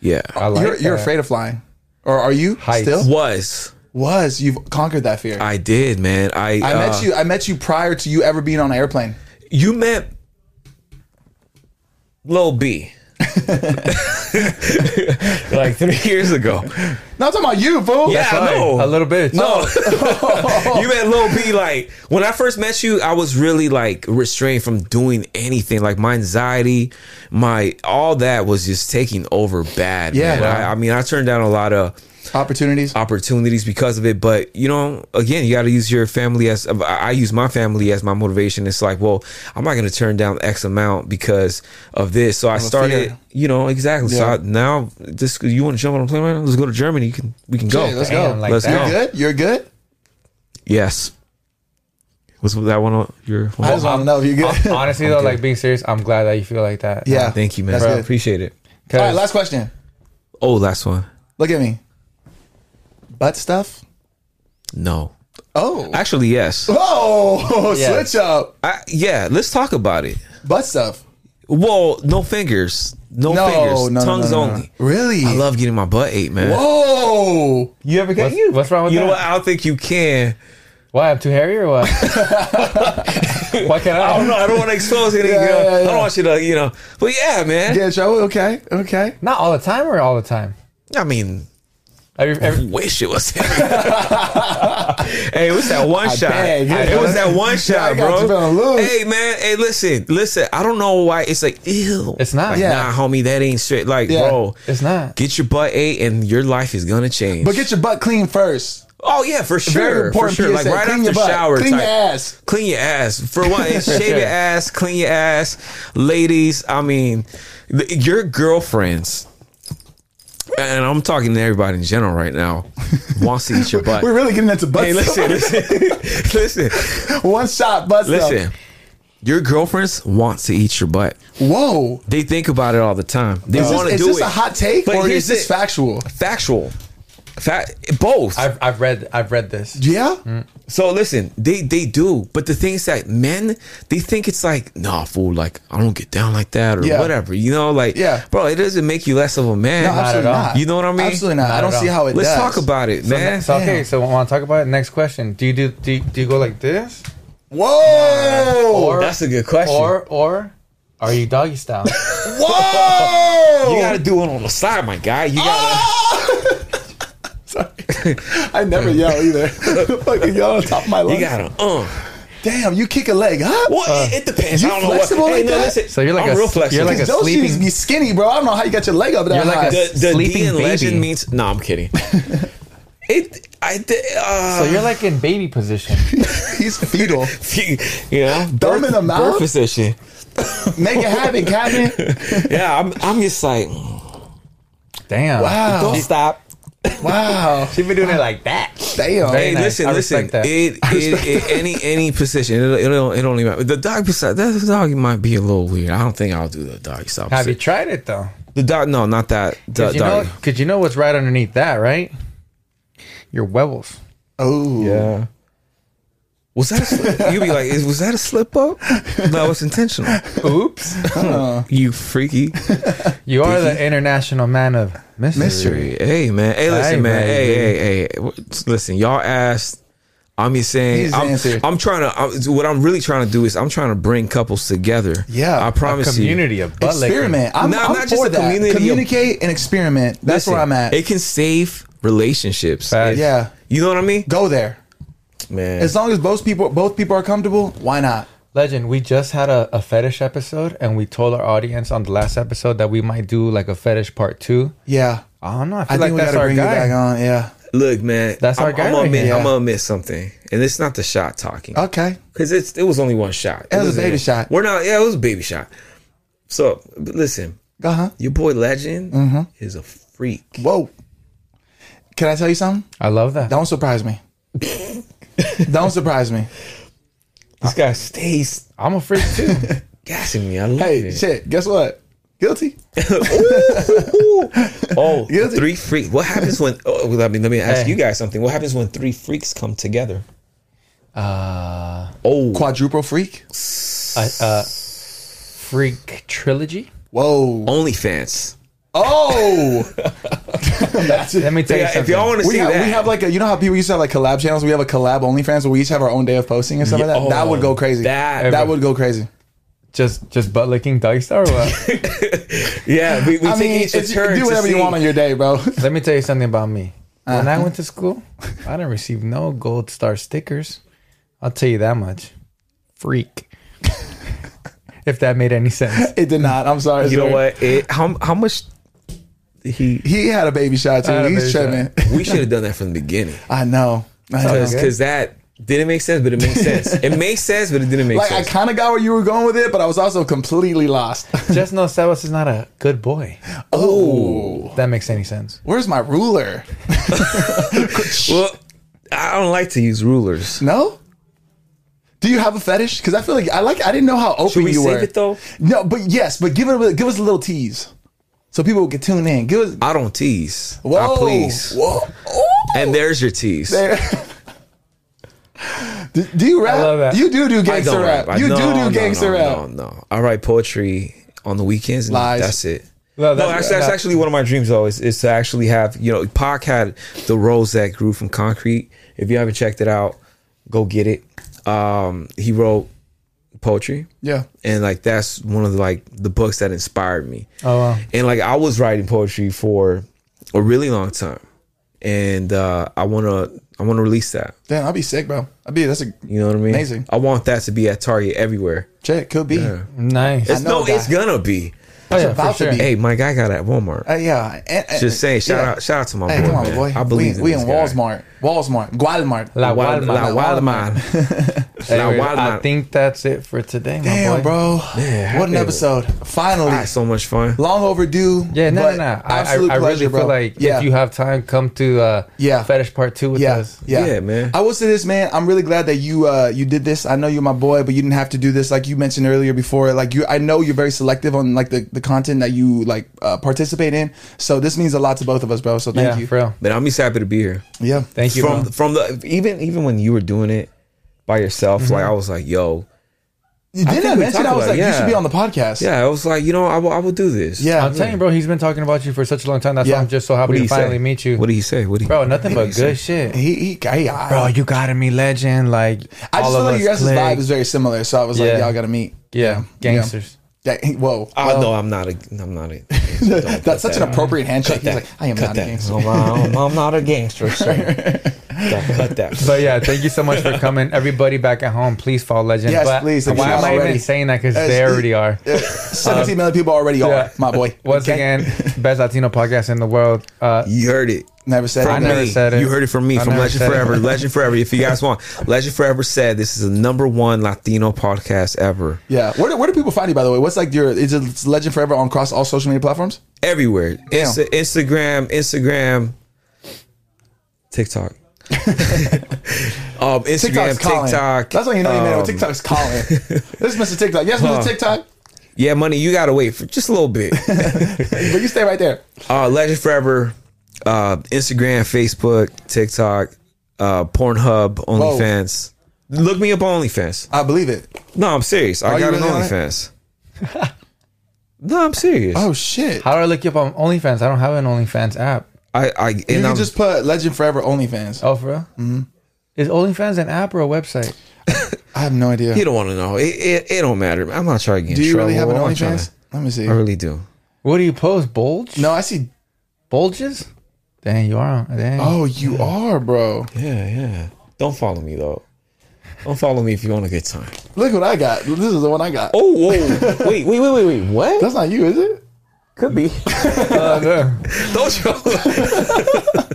A: Yeah.
C: I like
B: you're you're afraid of flying, or are you
C: Heights.
B: still?
A: Was.
B: Was you've conquered that fear? I,
A: I did, man. I
B: met
A: uh,
B: you. I met you prior to you ever being on an airplane.
A: You met Lil B. like three years ago.
B: No, I'm talking about you, fool.
A: Yeah, I know.
C: A little bit.
A: No, you met Lil B. Like when I first met you, I was really like restrained from doing anything. Like my anxiety, my all that was just taking over bad.
B: Yeah,
A: man. I, I mean, I turned down a lot of
B: Opportunities.
A: opportunities because of it. But you know, again, you got to use your family as uh, I I use my family as my motivation. It's like, well, I'm not going to turn down X amount because of this. So I started,
B: fear.
A: you know, exactly. So I, now, this you want to jump on a plane right now? Let's go to Germany. You can, we can go.
B: Okay, let's
C: Damn,
B: go.
C: like
A: Let's
C: that.
A: go.
B: You're good. You're good.
A: Yes. Was that one on your?
B: I just want to know if you're good.
C: Honestly though, like being serious, I'm glad that you feel like that.
B: Yeah.
A: Thank you, man.
B: That's
A: I
B: good.
A: appreciate it.
B: All right,
C: 'Cause-
B: last question.
A: Oh, last one.
B: Look at me. Butt stuff.
A: No,
B: Oh.
A: actually, yes.
B: Oh,
C: Yeah.
B: switch up.
A: I, yeah, let's talk about it.
B: Butt stuff.
A: Well, no fingers, no,
B: No,
A: fingers,
B: no, no,
A: tongues
B: no, no, no.
A: only.
B: Really?
A: I love getting my butt ate, man.
B: Whoa.
A: You ever get
C: What's-
A: you?
C: what's wrong with
A: you know what? I don't think you can.
C: Why I'm too hairy or what? Why can't I?
A: I don't know. I don't want to expose anything.
B: Yeah,
A: you know?
B: yeah,
A: I
B: yeah.
A: don't want you to, you know. But yeah, man.
B: Yeah, Joe. Okay. Okay.
C: Not all the time or all the time.
A: I mean,
C: Every,
A: I wish it was. hey, it was that one
B: I
A: shot.
B: beg.
A: It was that one
B: I
A: shot, bro.
B: feeling.
A: Hey, man. Hey, listen, listen. I don't know why it's like ew.
C: It's not.
A: Like,
B: Yeah.
A: Nah, homie, that ain't straight. Like,
B: Yeah.
A: bro,
C: it's not.
A: get your butt ate, and your life is gonna change.
B: But get your butt clean first.
A: oh yeah, for sure,
B: Very
A: for
B: important.
A: sure. Like right
B: clean
A: after
B: your butt.
A: shower,
B: Clean
A: type.
B: your ass.
A: Clean your ass for one. and shave
C: Sure.
A: your ass, clean your ass, ladies. I mean, th- your girlfriends, and I'm talking to everybody in general right now, wants to eat your butt.
B: We're really getting into butt
A: Hey, listen, listen, listen,
B: One shot butt
A: listen. Your girlfriends want to eat your butt.
B: Whoa.
A: They think about it all the time. They want to do
B: is this a hot take
A: But
B: or is this
A: it.
B: factual?
A: Factual, fact, both.
C: I've, I've read I've read this.
B: Yeah.
A: Mm. So listen, they they do, but the thing is that men they think it's like, nah, fool, like I don't get down like that or
B: Yeah.
A: whatever, you know, like,
B: Yeah.
A: bro, it doesn't make you less of a man.
B: No, absolutely
C: at
B: not.
A: You know what I mean?
B: Absolutely not.
C: Not
B: I don't see
C: all.
B: how it does.
A: Let's
B: does.
A: talk about it,
C: So,
A: man.
C: so okay,
B: Damn.
C: so want to talk about it? Next question. Do you do do you, do you go like this
B: Whoa.
C: Or-
A: That's a good question.
C: or or are you doggy style?
B: Whoa.
A: you got to do it on the side, my guy. You got
B: Sorry. I never yell either. Fucking yell on top of my
A: to,
B: lungs.
A: you got him. uh.
B: Damn, you kick a leg huh?
A: Well, it, it depends.
B: you
A: I don't know what.
B: flexible
A: Hey,
B: like
A: no,
B: that?
A: listen.
C: So you're like
A: I'm
C: a-
A: real
C: you're like a
B: Those
C: sleeping-
B: shoes be skinny, bro. I don't know how you got your leg up that
C: You're like
B: high.
C: a-
A: the the
C: Sleeping
A: D in
C: baby.
A: legend means. No, I'm kidding. it. I. Uh,
C: so you're like in baby position.
B: He's fetal.
A: you know,
B: Thumb in the mouth?
A: birth position.
B: Make it happen, Captain.
A: Yeah, I'm. I'm just like,
C: Damn.
B: Wow.
A: don't stop.
B: Wow.
C: She been doing it like that.
B: Damn.
C: Very
A: Hey,
C: nice.
A: listen,
C: I
A: listen.
C: that.
A: It, it, it, any any position, it, it, don't, it don't even matter. The dog beside that dog might be a little weird. I don't think I'll do the dog stop.
C: Have you tried it though?
A: The dog? No, not that. The
C: Cause you know,
A: dog.
C: cause you know what's right underneath that, right? Your huevos.
B: Oh.
A: Yeah. Was that a slip? You'd be like, was that a slip up? No, it's intentional.
C: Oops. Uh-huh.
A: You freaky
C: You are the international man of mystery.
B: Mystery.
A: Hey man. Hey, listen,
C: Hey,
A: man. Hey,
C: baby.
A: hey, hey. Listen, y'all asked. I'm just saying. I'm. I'm trying to. I'm, what I'm really trying to do is I'm trying to bring couples together.
B: Yeah,
A: I promise you.
C: Community of butt licking.
B: Experiment. I'm,
A: No,
B: I'm
A: not just
B: for
A: a
B: that.
A: community of-
B: Communicate and experiment. That's
A: Listen,
B: where I'm at.
A: It can save relationships.
C: Facts.
B: yeah.
A: You know what I mean?
B: Go there.
A: Man.
B: As long as both people both people are comfortable, why not?
C: Legend, we just had a, a fetish episode and we told our audience on the last episode that we might do like a fetish part two.
B: Yeah.
C: I don't know. I
B: I
C: feel
B: think
C: like
B: we
C: that's
B: gotta
C: our
B: bring you back
C: guy.
B: on. Yeah.
A: Look, man.
C: That's our
A: I'm,
C: guy
A: I'm gonna
C: right
A: admit,
B: here.
A: I'm gonna admit something, and it's not the shot talking.
B: Okay.
A: because it's it was only one shot.
B: It was a
A: wasn't-
B: baby shot.
A: We're not. Yeah, it was a baby shot. So listen,
B: Uh huh.
A: your boy Legend
B: Mm-hmm.
A: is a freak.
B: Whoa. Can I tell you something?
C: I love that.
B: Don't surprise me. Don't surprise me.
A: This guy stays
C: I'm a freak too.
A: gassing me. I love
B: Hey,
A: it.
B: shit. Guess what? Guilty.
A: Oh,
B: Guilty.
A: three freaks. What happens when? Oh, let me let me ask
C: Hey.
A: you guys something. What happens when three freaks come together?
C: uh,
A: Oh,
B: Quadruple freak.
C: a, a freak trilogy.
B: Whoa.
A: OnlyFans.
B: Oh. That's it.
C: Let me tell you
A: Yeah, if
C: something.
A: y'all want to
B: We
A: see
B: have,
A: that,
B: we have like a you know how people used to have like collab channels. We have a collab OnlyFans where we each have our own day of posting and stuff
A: Yeah,
B: like that. that
A: oh,
B: would go crazy.
A: that-
B: that would go crazy.
C: Just just butt licking doggy style or what?
A: Yeah, we, we
B: I
A: take
B: mean,
A: each a
B: it's-
A: turn.
B: do
A: to
B: whatever you
A: see.
B: want on your day, bro.
C: Let me tell you something about me. When
B: Uh-huh.
C: I went to school, I didn't receive no gold star stickers. I'll tell you that much. Freak. if that made any sense.
B: It did not. I'm sorry.
A: You know what? It, how how much he
B: He had a baby shot too.
C: I
B: He's
C: baby
B: tripping.
A: we should have done that from the beginning
B: I know. I know.
A: because that didn't make sense, but it makes sense. It makes sense, but it didn't make sense.
B: Like I
A: sense.
B: kind of got where you were going with it, but I was also completely lost.
C: Just know Sebas is not a good boy.
B: oh,
C: If that makes any sense.
B: where's my ruler?
A: well, I don't like to use rulers.
B: No. Do you have a fetish? Because I feel like I like. I didn't know how open
A: Should we
B: you
A: save
B: were.
A: it though?
B: No, but yes, but give it. A, give us a little tease, so people can tune in. Give us.
A: I don't tease.
B: Whoa,
A: I please.
B: Whoa.
A: And there's your tease.
B: There. do, do you rap?
C: love that.
B: You do do gangster rap.
A: rap.
B: You
A: no,
B: do
A: no,
B: do gangster
A: no,
B: rap.
A: No, no. I write poetry on the weekends and
B: Lies.
A: that's it.
C: No,
A: No,
C: that's-
A: actually, that's actually one of my dreams. Though is, is to actually have you know, Pac had the rose that grew from concrete. If you haven't checked it out, go get it. Um, he wrote poetry,
B: Yeah.
A: and like that's one of the, like the books that inspired me.
C: Oh wow.
A: And like I was writing poetry for a really long time, and uh, I wanna I wanna release that.
B: Damn, I'd be sick, bro. I'd be. That's a
A: You know what I mean?
B: Amazing.
A: I want that to be at Target everywhere.
B: check. Could be.
A: Yeah.
C: Nice.
A: It's, no, it's gonna be.
C: Oh, yeah,
B: about
C: for
B: to
C: sure.
B: be.
A: Hey, my guy got it at Walmart.
B: Uh, yeah. And, and-
A: Just saying, shout
B: yeah.
A: out, shout out to my
B: Hey,
A: boy.
B: come on,
A: man.
B: boy.
A: I believe
B: we,
A: in
B: we
A: this
B: in
A: guy.
B: Walmart. Walmart. Guadalmart.
C: La Walmart.
A: La Wild Man. La
C: Anyway,
A: Wild
C: I
A: Man.
C: think that's it for today, my
B: Damn,
C: boy.
B: bro.
A: Yeah,
B: what an
A: happy-
B: episode. Finally.
A: I had so much fun.
B: Long overdue.
C: Yeah, no,
B: but
C: no, no. I, I,
B: absolute
C: I really
B: pleasure,
C: feel like
B: yeah.
C: if you have time, come to uh,
B: Yeah.
C: Fetish Part Two with
B: yeah,
C: us.
B: yeah,
A: Yeah, man.
B: I will say this, man. I'm really glad that you uh you did this. I know you're my boy, but you didn't have to do this, like you mentioned earlier before. Like you, I know you're very selective on like the, the content that you like uh, participate in. So this means a lot to both of us, bro. So thank
C: yeah,
B: you.
C: for real.
A: But I'm just happy to be here.
B: Yeah,
C: Thank you,
A: From
C: bro.
A: from the even even when you were doing it by yourself, like mm-hmm. I was like, yo,
B: you didn't
A: think
B: I mention? I was like,
A: it,
B: you should be on the podcast.
A: yeah, I was like, you know, I will, I will do this.
B: yeah.
C: I'm telling you, bro. He's been talking about you for such a long time. That's
B: Yeah.
C: why I'm just so happy to finally
A: say?
C: meet you,
A: What did he say? What did he,
C: bro. Nothing
A: what
C: but good
A: say?
C: shit,
B: He, he, he I,
C: bro. You got me, legend. Like
B: I
C: all
B: just feel
C: of
B: like your guys'
C: click.
B: vibe is very similar. So I was like, y'all got to meet.
C: yeah, gangsters.
B: Yeah. he- Whoa.
A: Oh
B: Well,
A: no, I'm not a. I'm not a.
B: That's such an appropriate handshake. He's like, I am
A: cut
B: not
A: that.
B: a gangster.
A: No, I'm, I'm not a gangster, sir. Yeah, cut that.
C: But yeah, thank you so much for coming. Everybody back at home, please follow Legend.
B: Yes,
C: But
B: please, if
C: Why am I
B: already.
C: even saying that? Because they already are.
B: Uh, 17 million people already are,
C: yeah.
B: my boy.
C: Once
B: Okay?
C: again, best Latino podcast in the world. Uh,
A: You heard it.
B: Never said
C: I
B: it.
C: never
A: me.
C: said it.
A: You heard it from me,
C: I
A: from Legend. Forever. Legend Forever. If you guys want, Legend Forever said this is the number one Latino podcast ever.
B: Yeah. Where do, where do people find you, by the way? What's like your, is it Legend Forever on across all social media platforms?
A: Everywhere. Insta- Instagram, Instagram, TikTok. um, Instagram,
B: TikTok's.
A: TikTok.
B: That's when you know you made it.
A: um,
B: when TikTok's calling. this is Mr. TikTok. Yes, Mr.
A: Huh.
B: TikTok.
A: Yeah, money. You gotta wait for just a little bit.
B: But you stay right there.
A: uh, Legend Forever, uh, Instagram, Facebook, TikTok, uh, Pornhub, OnlyFans. Look me up on OnlyFans.
B: I believe it.
A: No, I'm serious. I
B: Are you
A: got
B: really on
A: an
B: it?
A: OnlyFans. no, I'm serious.
B: Oh, shit.
C: how do I look you up on OnlyFans? I don't have an OnlyFans app.
A: I, I, and
B: You can
A: I'm,
B: just put Legend Forever OnlyFans.
C: Oh, for real? Mm-hmm. Is OnlyFans an app or a website?
B: I have no idea.
A: you don't want to know. It, it, it don't matter. I'm not trying to get
B: Do
A: in
B: you really have an
A: I'm not trying
B: OnlyFans? Let me see.
A: to- I really do.
C: What do you post? Bulge?
B: No, I see.
C: Bulges? Dang, you are. on- Dang.
B: Oh, you are, bro.
A: Yeah, yeah. Don't follow me though. Don't follow me if you want a good time.
B: Look what I got. This is the one I got.
A: Oh, whoa. wait, wait, wait, wait, wait. What?
B: That's not you, is it?
A: Could be.
C: Uh, no.
A: Don't you?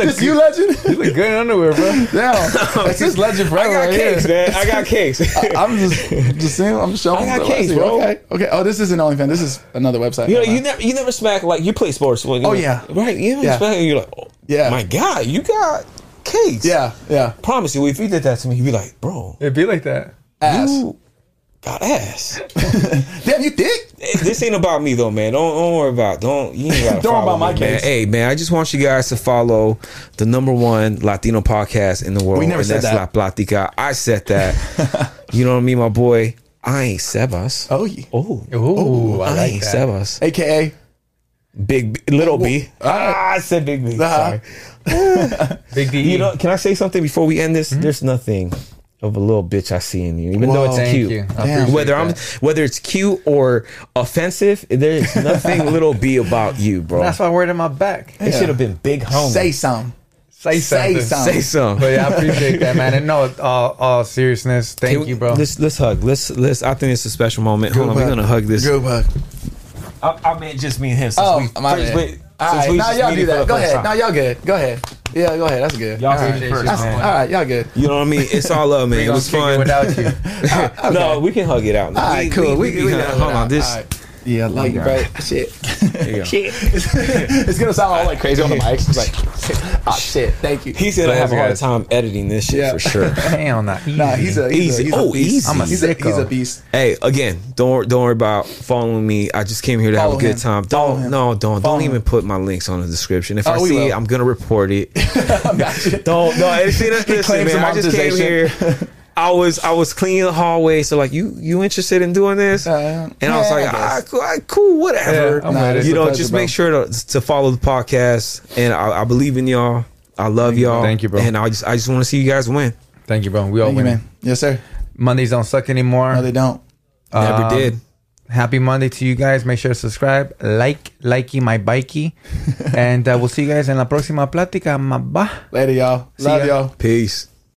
C: you, look
B: This you, Legend?
C: you look good in underwear, bro.
B: Damn. It's just Legend
A: I got
B: right
A: cakes,
B: here.
A: man. I got cakes.
B: I'm just just saying. I'm just showing.
A: I got
B: the-
A: cakes, bro.
B: Okay. Okay. Oh, this isn't OnlyFans. This is another website.
A: You know, you never, you never smack like you play sports. When,
B: Oh, yeah.
A: right. You never
B: Yeah.
A: smack, and you're like, oh,
B: Yeah.
A: my God, you got cakes.
B: Yeah. Yeah.
A: promise you, if you did that to me, you'd be like, bro,
C: It'd be like that.
B: Ass.
A: you got ass.
B: Damn, you thick.
A: This ain't about me though, man. Don't don't worry about. Don't you ain't gotta
B: Don't worry
A: follow
B: about my
A: me, man. Hey, man, I just want you guys to follow the number one Latino podcast in the world.
B: We never
A: and
B: said
A: that's
B: that.
A: La Platica. I said that. you know what I mean, my boy. I ain't Sebas.
B: Oh, yeah.
A: Oh,
C: oh, I
A: I,
C: like
A: ain't
C: that.
A: Sebas.
B: AKA.
A: Big B, little B. Ah, I said big B.
B: Uh-huh.
A: Sorry.
C: Big B.
A: You know, can I say something before we end this?
B: Mm-hmm.
A: There's nothing of a little bitch I see in you, even though it's cute.
C: you. I
A: Whether I'm
C: that.
A: whether it's cute or offensive, there's nothing little b about you, bro.
C: That's why I word in my back.
A: It should have been big homie.
B: Say something.
C: Say
B: Say
C: something.
B: something.
A: Say something.
C: But yeah, I appreciate that, man. And no, all, all seriousness, thank
A: we-
C: you, bro.
A: Let's let's hug. Let's let's. I think it's a special moment. Hold on, we're gonna hug this.
B: Group hug.
A: I, I meant just me and him. Since
B: Oh,
A: we,
B: my
A: since
B: bad.
A: we- since
B: All right,
A: we
B: now y'all do that. Go ahead.
A: time.
B: Now y'all good. Go ahead. Yeah, go ahead. That's good.
A: Y'all
B: all
A: see first,
B: That's-
A: man.
B: all right, y'all good.
A: You know what I mean? It's all love, man.
C: We
A: It was
C: kick it
A: fun.
C: without you.
A: Uh, no, we can hug it out.
B: All right, cool. We, we, we,
A: can- hold on. This
B: All right. Yeah, I love you,
A: Okay.
B: bro. Yeah, like shit.
A: There you go.
B: shit. it's gonna sound all like crazy on the mic. It's like, oh shit. Thank you.
A: he's gonna
C: So
A: have a hard time editing this shit
B: Yeah.
A: for sure.
C: Hell, not easy.
B: Nah, he's a he's
A: Easy.
B: A, he's
A: Oh,
B: a beast.
A: easy.
C: I'm a
B: he's, a, he's a beast.
A: hey, again, don't don't worry about following me. I just came here to
B: Follow
A: have a good time. Don't no, don't
B: Follow
A: don't
B: him.
A: even put my links on the description. If oh, I
B: Oh, we
A: see
B: will.
A: it, I'm gonna report it.
B: Gotcha.
A: Don't no. and See, listen,
B: claims
A: man, I just came here.
B: monetization.
A: I was I was cleaning the hallway, so like you you interested in doing this?
B: Uh,
A: and I was
B: yeah,
A: like,
B: I
A: ah,
B: guess.
A: cool, cool, whatever.
C: Yeah,
B: Nah,
C: with it.
B: it's
A: you know,
B: pleasure,
A: just
B: bro.
A: make sure to to follow the podcast, and I, I believe in y'all. I love y'all.
C: Thank you, bro.
A: And I just I just want to see you guys win.
C: Thank you, bro. We all
B: Thank you,
C: win.
B: man. Yes, sir.
C: Mondays don't suck anymore.
B: No, they don't.
A: Never
C: Um,
A: did.
C: Happy Monday to you guys. Make sure to subscribe, like, likey my bikey. and uh, we'll see you guys in la próxima plática. Ma-
B: Later, y'all.
C: See
B: Love
C: ya.
B: y'all.
A: Peace.